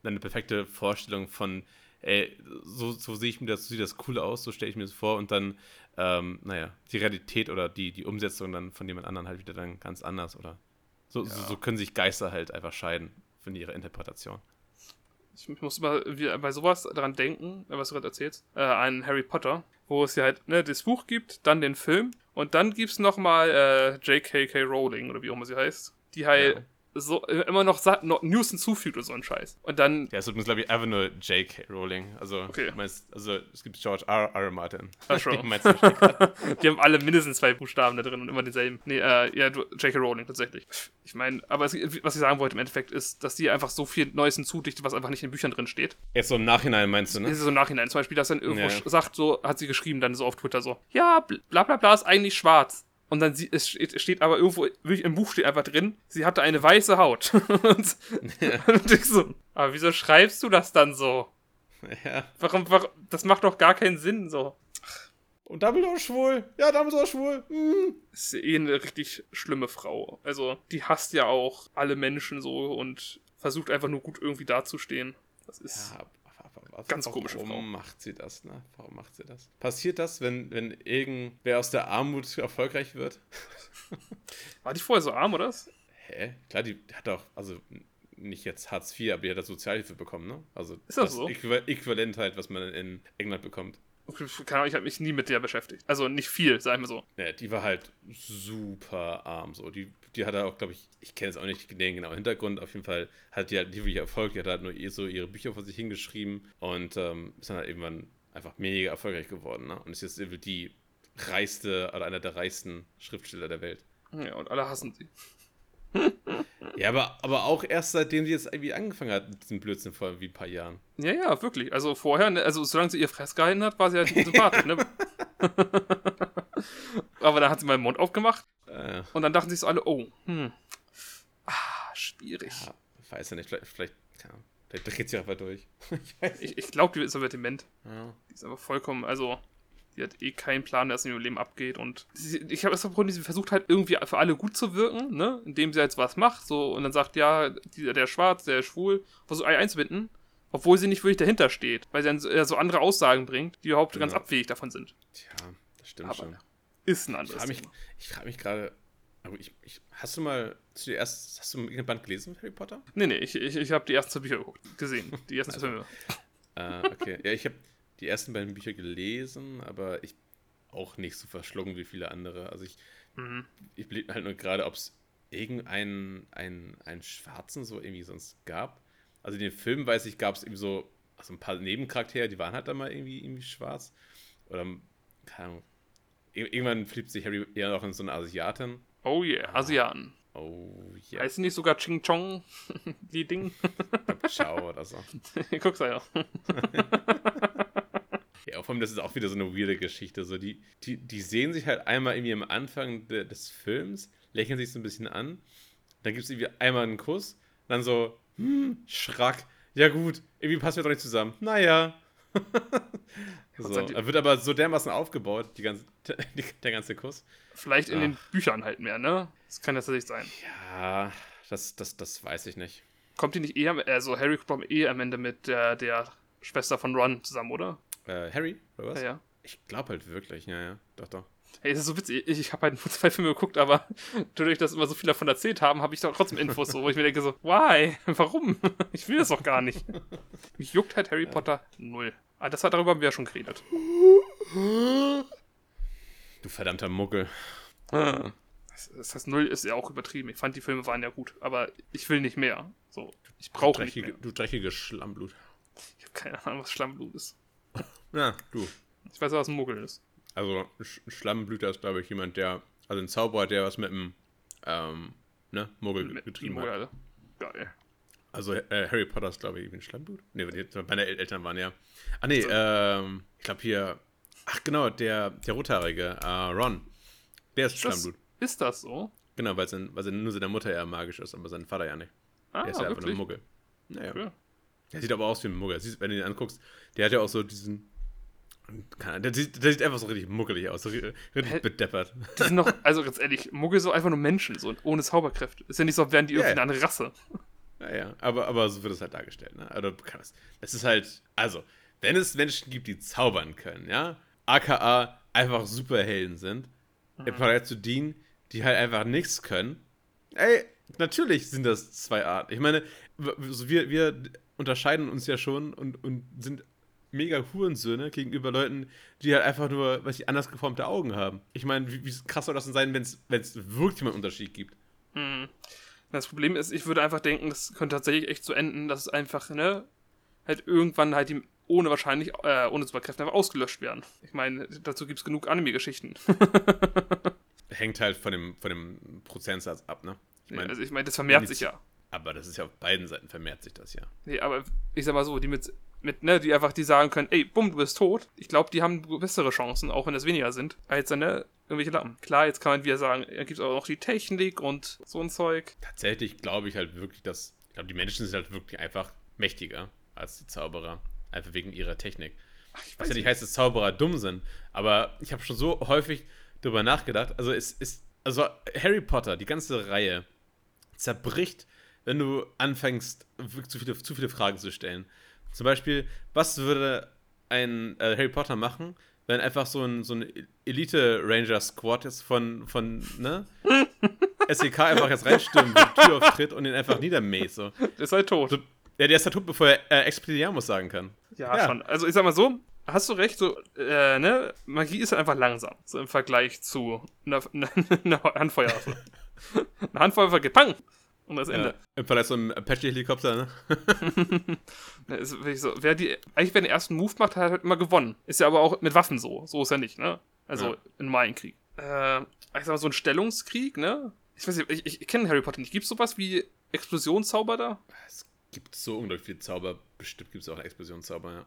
eine perfekte Vorstellung von, ey, so, so sehe ich mir das, so sieht das cool aus, so stelle ich mir das vor und dann, ähm, naja, die Realität oder die, die Umsetzung dann von jemand anderen halt wieder dann ganz anders oder so, so, Ja. so können sich Geister halt einfach scheiden von ihrer Interpretation. Ich muss immer bei sowas daran denken, was du gerade erzählst, äh, an Harry Potter, wo es ja halt ne, das Buch gibt, dann den Film und dann gibt's nochmal äh, J.K.K. Rowling oder wie auch immer sie heißt, die halt Ja. So äh, immer noch, noch News hinzufügt und so ein Scheiß. Und dann, Ja, es wird glaube ich, einfach nur J.K. Rowling. Also, Okay. meinst, also es gibt George R. R. Martin. Ach <laughs> du, <laughs> die haben alle mindestens zwei Buchstaben da drin und immer denselben. Nee, äh, ja, J.K. Rowling tatsächlich. Ich meine, aber es, was ich sagen wollte im Endeffekt ist, dass die einfach so viel Neues hinzudichtet, was einfach nicht in den Büchern drin steht. Jetzt so im Nachhinein meinst du, ne? Ist so im Nachhinein. Zum Beispiel, dass dann irgendwo Ja. sagt, so, hat sie geschrieben, dann so auf Twitter so, ja, bl- bla bla bla ist eigentlich schwarz. Und dann sie, es steht, aber irgendwo, wirklich im Buch steht einfach drin, sie hatte eine weiße Haut. <laughs> und, und <laughs> ich so, aber wieso schreibst du das dann so? Ja. Warum, warum, das macht doch gar keinen Sinn so. Und Dumbledore schwul. Ja, Dumbledore schwul. Hm. ist eh eine richtig schlimme Frau. Also, die hasst ja auch alle Menschen so und versucht einfach nur gut irgendwie dazustehen. Das ist. Ja, was, Ganz warum komische Frau. Warum macht sie das, ne? Warum macht sie das? Passiert das, wenn, wenn irgendwer aus der Armut erfolgreich wird? <laughs> War die vorher so arm, oder? Hä? Klar, die hat auch, also nicht jetzt Hartz IV, aber die hat Sozialhilfe bekommen, ne? Also Ist das so? Äquival- Äquivalent halt, was man in England bekommt. Keine Ahnung, ich habe mich nie mit der beschäftigt. Also nicht viel, sagen wir so. Ja, die war halt super arm, so. Die, die hatte auch, glaube ich, ich kenne jetzt auch nicht den genauen Hintergrund, auf jeden Fall hat die halt nie wirklich Erfolg, die hat halt nur eh so ihre Bücher vor sich hingeschrieben und ähm, ist dann halt irgendwann einfach mega erfolgreich geworden, ne? Und ist jetzt irgendwie die reichste oder einer der reichsten Schriftsteller der Welt. Ja, und alle hassen sie. Ja, aber, aber auch erst seitdem sie jetzt irgendwie angefangen hat mit diesem Blödsinn vor wie ein paar Jahren. Ja, ja, wirklich. Also vorher, ne, also solange sie ihr Fress gehalten hat, war sie halt sympathisch, ne? <laughs> Aber dann hat sie mal den Mund aufgemacht Äh, und dann dachten sich so alle, oh, hm. Ah, schwierig. ja, weiß ja nicht, vielleicht, vielleicht, ja, vielleicht dreht sie einfach durch. <laughs> ich. Ich, ich glaube, die ist aber dement. Ja. Die ist aber vollkommen, also, die hat eh keinen Plan, was in ihrem Leben abgeht. Und sie, ich habe das Problem, sie versucht halt irgendwie für alle gut zu wirken, ne? Indem sie jetzt was macht, so, und dann sagt, ja, die, der ist schwarz, der ist schwul, versucht alle einzubinden. Obwohl sie nicht wirklich dahinter steht, weil sie dann so, andere Aussagen bringt, die überhaupt ganz Genau. abwegig davon sind. Tja, das stimmt Aber schon. Ist ein Ich anderes frage mich, ich frag mich gerade, aber ich, ich, hast du mal hast du die erst, hast du irgendein Band gelesen, Harry Potter? Nee, nee, ich, ich, ich habe die ersten zwei Bücher gesehen. Die ersten Also, Filme. Äh, okay. ja, ich habe die ersten beiden Bücher gelesen, aber ich auch nicht so verschlungen wie viele andere. Also ich, Mhm. ich blieb halt nur gerade, ob es irgendeinen einen, einen Schwarzen so irgendwie sonst gab. Also in den Filmen, weiß ich, gab es irgendwie so also ein paar Nebencharaktere, die waren halt dann mal irgendwie, irgendwie schwarz. Oder, keine Ahnung. Ir- Irgendwann fliebt sich Harry eher noch in so eine Asiatin. Oh yeah, Asiaten. Oh, ja. Heißt nicht sogar Ching Chong, <laughs> die Ding? Ciao oder so. Guck's ja. <laughs> Ja, vor allem, das ist auch wieder so eine weirde Geschichte. So, die, die, die sehen sich halt einmal irgendwie am Anfang de, des Films, lächeln sich so ein bisschen an, dann gibt es irgendwie einmal einen Kuss, dann so, hm, Schrack, ja gut, irgendwie passen wir doch nicht zusammen. Naja. <laughs> so, er wird aber so dermaßen aufgebaut, die ganze, <laughs> die, der ganze Kuss. Vielleicht in den Ach. Büchern halt mehr, ne? Das kann tatsächlich sein. Ja, das, das, das weiß ich nicht. Kommt die nicht eher, also Harry kommt eh am Ende mit der, der Schwester von Ron zusammen, oder? Äh, Harry, oder was? Ja, ja. Ich glaube halt wirklich, ja, ja, doch, doch. Hey, es ist so witzig. Ich, ich habe halt nur zwei Filme geguckt, aber <laughs> dadurch, dass immer so viele davon erzählt haben, habe ich doch trotzdem Infos, so, wo ich mir denke so, why? <laughs> Warum? <laughs> Ich will das doch gar nicht. Mich juckt halt Harry Potter null. Ah, das hat darüber haben wir ja schon geredet. Du verdammter Muggel. Das, das heißt, null ist ja auch übertrieben. Ich fand, die Filme waren ja gut, aber ich will nicht mehr. So, ich brauche nicht mehr. du dreckiges Schlammblut. Ich habe keine Ahnung, was Schlammblut ist. Ja, du. Ich weiß, was ein Muggel ist. Also Sch Schlammblüter ist, glaube ich, jemand, der, also ein Zauberer, der was mit dem ähm, ne, Muggel Mit getrieben Muggel, hat. Geil. Also äh, Harry Potter ist, glaube ich, ein Schlammblut. Ne, die- meine El Eltern waren ja. Ah nee, So. ähm, ich glaube hier. Ach genau, der, der rothaarige, äh, Ron. Der ist Ist das, Schlammblut. ist das so? Genau, weil, sein, weil sein, nur seine Mutter ja magisch ist, aber sein Vater ja nicht. Ah, Der ist ja einfach nur wirklich? ein Muggel. Naja. Ja. Der sieht aber aus wie ein Muggel. Siehst, wenn du ihn anguckst, der hat ja auch so diesen. keine Ahnung, Der sieht, der sieht einfach so richtig muggelig aus, so ri- richtig Hä? bedeppert. Die sind doch, also ganz ehrlich, Muggel sind einfach nur Menschen, so ohne Zauberkräfte. Ist ja nicht so, als wären die Ja, irgendwie eine andere Rasse. Naja, aber, aber so wird es halt dargestellt, ne? Also, kannst, es ist halt, also, wenn es Menschen gibt, die zaubern können, ja, aka einfach Superhelden sind, Mhm. im Vergleich zu denen, die halt einfach nichts können, ey, natürlich sind das zwei Arten. Ich meine, so wir, wir unterscheiden uns ja schon und, und sind mega Hurensöhne gegenüber Leuten, die halt einfach nur, was ich anders geformte Augen haben. Ich meine, wie, wie krass soll das denn sein, wenn es wirklich mal einen Unterschied gibt? Mhm. Das Problem ist, ich würde einfach denken, das könnte tatsächlich echt so enden, dass es einfach, ne, halt irgendwann halt die ohne wahrscheinlich, äh, ohne Superkräfte einfach ausgelöscht werden. Ich meine, dazu gibt es genug Anime-Geschichten. <laughs> Hängt halt von dem, von dem Prozentsatz ab, ne? Ich meine, also ich meine, das vermehrt sich ja. Aber das ist ja auf beiden Seiten vermehrt sich das ja. Nee, aber ich sag mal so, die mit, mit, ne, die einfach, die sagen können, ey, bumm, du bist tot. Ich glaube, die haben bessere Chancen, auch wenn es weniger sind, als dann, ne, irgendwelche Lappen. Klar, jetzt kann man wieder sagen, da gibt es auch noch die Technik und so ein Zeug. Tatsächlich glaube ich halt wirklich, dass, ich glaube, die Menschen sind halt wirklich einfach mächtiger als die Zauberer. Einfach wegen ihrer Technik. Ach, ich Was ja nicht heißt, dass Zauberer dumm sind, aber ich habe schon so häufig darüber nachgedacht. Also es ist, also Harry Potter, die ganze Reihe, zerbricht, wenn du anfängst, wirklich zu viele, zu viele Fragen zu stellen. Zum Beispiel, was würde ein äh, Harry Potter machen, wenn einfach so ein, so ein Elite-Ranger-Squad jetzt von, von ne? <laughs> SEK einfach jetzt reinstürmt, die Tür auftritt und ihn einfach niedermäht. So. Der ist halt tot. So, ja, der ist halt tot, bevor er äh, Expelliarmus sagen kann. Ja, Ja. schon. Also ich sag mal so, hast du recht, so, äh, ne, Magie ist halt einfach langsam, so im Vergleich zu einer, <laughs> einer Handfeuerwaffe. <laughs> Eine Handfeuerwaffe geht pang! Und das Ende. Ja, Im Vergleich zu einem Apache-Helikopter, ne? <laughs> Ne, ist wirklich so, wer die, eigentlich wer den ersten Move macht, hat halt immer gewonnen. Ist ja aber auch mit Waffen so. So ist ja nicht, ne? Also Ja. in normalen Krieg. Äh, ich sag mal, so ein Stellungskrieg, ne? Ich weiß nicht, ich, ich, ich kenne Harry Potter nicht. Gibt's sowas wie Explosionszauber da? Es gibt so unglaublich viele Zauber. Bestimmt gibt es auch Explosionszauber, ja.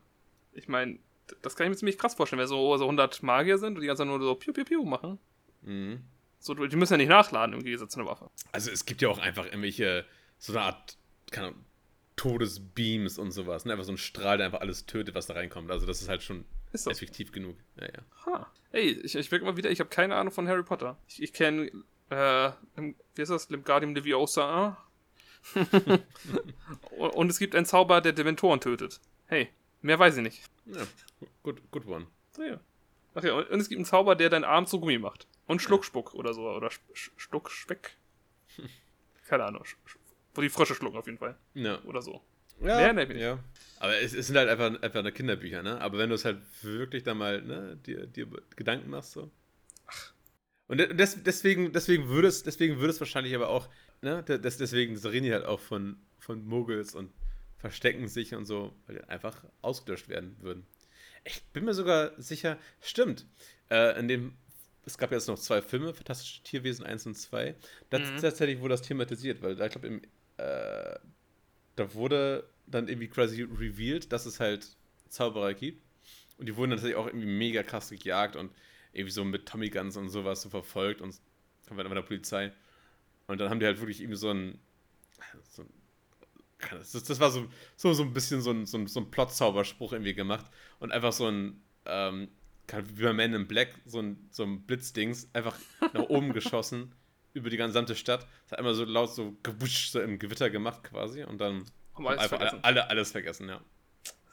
Ich meine, das kann ich mir ziemlich krass vorstellen, wenn so, so 100 Magier sind und die ganze Zeit nur so piu piu piu machen. Mhm. So, die müssen ja nicht nachladen im Gegensatz zu einer Waffe. Also es gibt ja auch einfach irgendwelche, so eine Art, keine Ahnung, Todesbeams und sowas. Ne? Einfach so ein Strahl, der einfach alles tötet, was da reinkommt. Also das ist halt schon Ist so. effektiv genug. Ja, ja. Ha. Ey, ich, ich merke mal wieder, ich habe keine Ahnung von Harry Potter. Ich, ich kenne, äh, wie ist das? Limgardium Leviosa. und, <laughs> und es gibt einen Zauber, der Dementoren tötet. Hey, mehr weiß ich nicht. ja. Good, good one. So, ja. Ach ja, und, und es gibt einen Zauber, der deinen Arm zu Gummi macht. Und Schluckspuck oder so. Oder Schluckspeck. <laughs> Keine Ahnung. Wo die Frösche schlucken auf jeden Fall. Ja. Oder so. Ja, Mehr nicht. ja. Aber es, es sind halt einfach, einfach Kinderbücher, ne? Aber wenn du es halt wirklich da mal, ne, dir, dir Gedanken machst, so. Und de- des, deswegen, deswegen würde es, deswegen würde es wahrscheinlich aber auch, ne, de- des, deswegen reden die halt auch von, von Muggels und verstecken sich und so, weil die einfach ausgelöscht werden würden. Ich bin mir sogar sicher, stimmt. Äh, in dem, es gab jetzt noch zwei Filme, Fantastische Tierwesen 1 und 2. Das Mhm. tatsächlich wurde das thematisiert, weil da, ich glaube, äh, da wurde dann irgendwie quasi revealed, dass es halt Zauberer gibt. Und die wurden dann tatsächlich auch irgendwie mega krass gejagt und irgendwie so mit Tommy Guns und sowas so verfolgt und von der Polizei. Und dann haben die halt wirklich irgendwie so ein. So ein das, das war so, so, so ein bisschen so ein, so ein, so ein Plot-Zauberspruch irgendwie gemacht. Und einfach so ein. Ähm, wie bei Man in Black, so ein, so ein Blitzdings, einfach nach oben geschossen <laughs> über die gesamte Stadt. Es hat einmal so laut so gewusch, so im Gewitter gemacht quasi und dann Haben alles einfach vergessen. alle, alles vergessen, ja.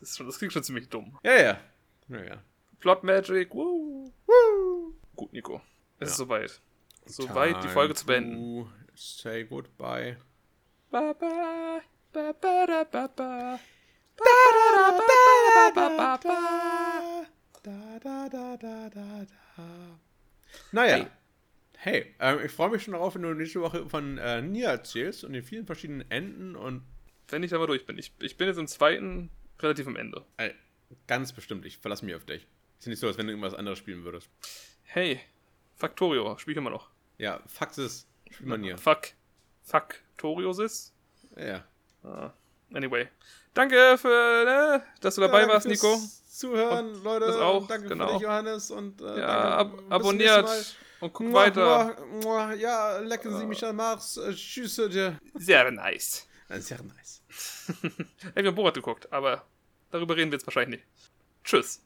Das, ist schon, das klingt schon ziemlich dumm. Ja, ja. Ja, ja. Plot Magic, woo. Woo. Gut, Nico. Es ist Ja. soweit. Soweit, die Folge zu beenden. Say goodbye. Ba, ba, ba, ba, da, ba, ba. Ba, da, da, ba, ba, ba, ba. Da, da, da, da, da, da. Naja. Hey. Hey, ähm, ich freue mich schon darauf, wenn du nächste Woche von äh, Nia erzählst und den vielen verschiedenen Enden und Wenn ich da mal durch bin. Ich, ich bin jetzt im zweiten relativ am Ende. äh, ganz bestimmt, ich verlasse mich auf dich. Ist ja nicht so, als wenn du irgendwas anderes spielen würdest. Hey, Factorio, spiel ich immer noch. Ja, Fakt ist, spiel mal Nia. Fuck. Factoriosis? Ja. Ah, anyway. Danke für, ne, dass du dabei Danke warst, fürs Nico. Zuhören, Leute. das auch, Danke genau. für dich, Johannes. Und, äh, Ja, ab abonniert und guck Mal. weiter. Muah, muah, ja, lecken Sie mich an Mars. Äh, tschüss. Äh, Sehr nice. ja nice. <laughs> Wir haben Borat geguckt, aber darüber reden wir jetzt wahrscheinlich nicht. Tschüss.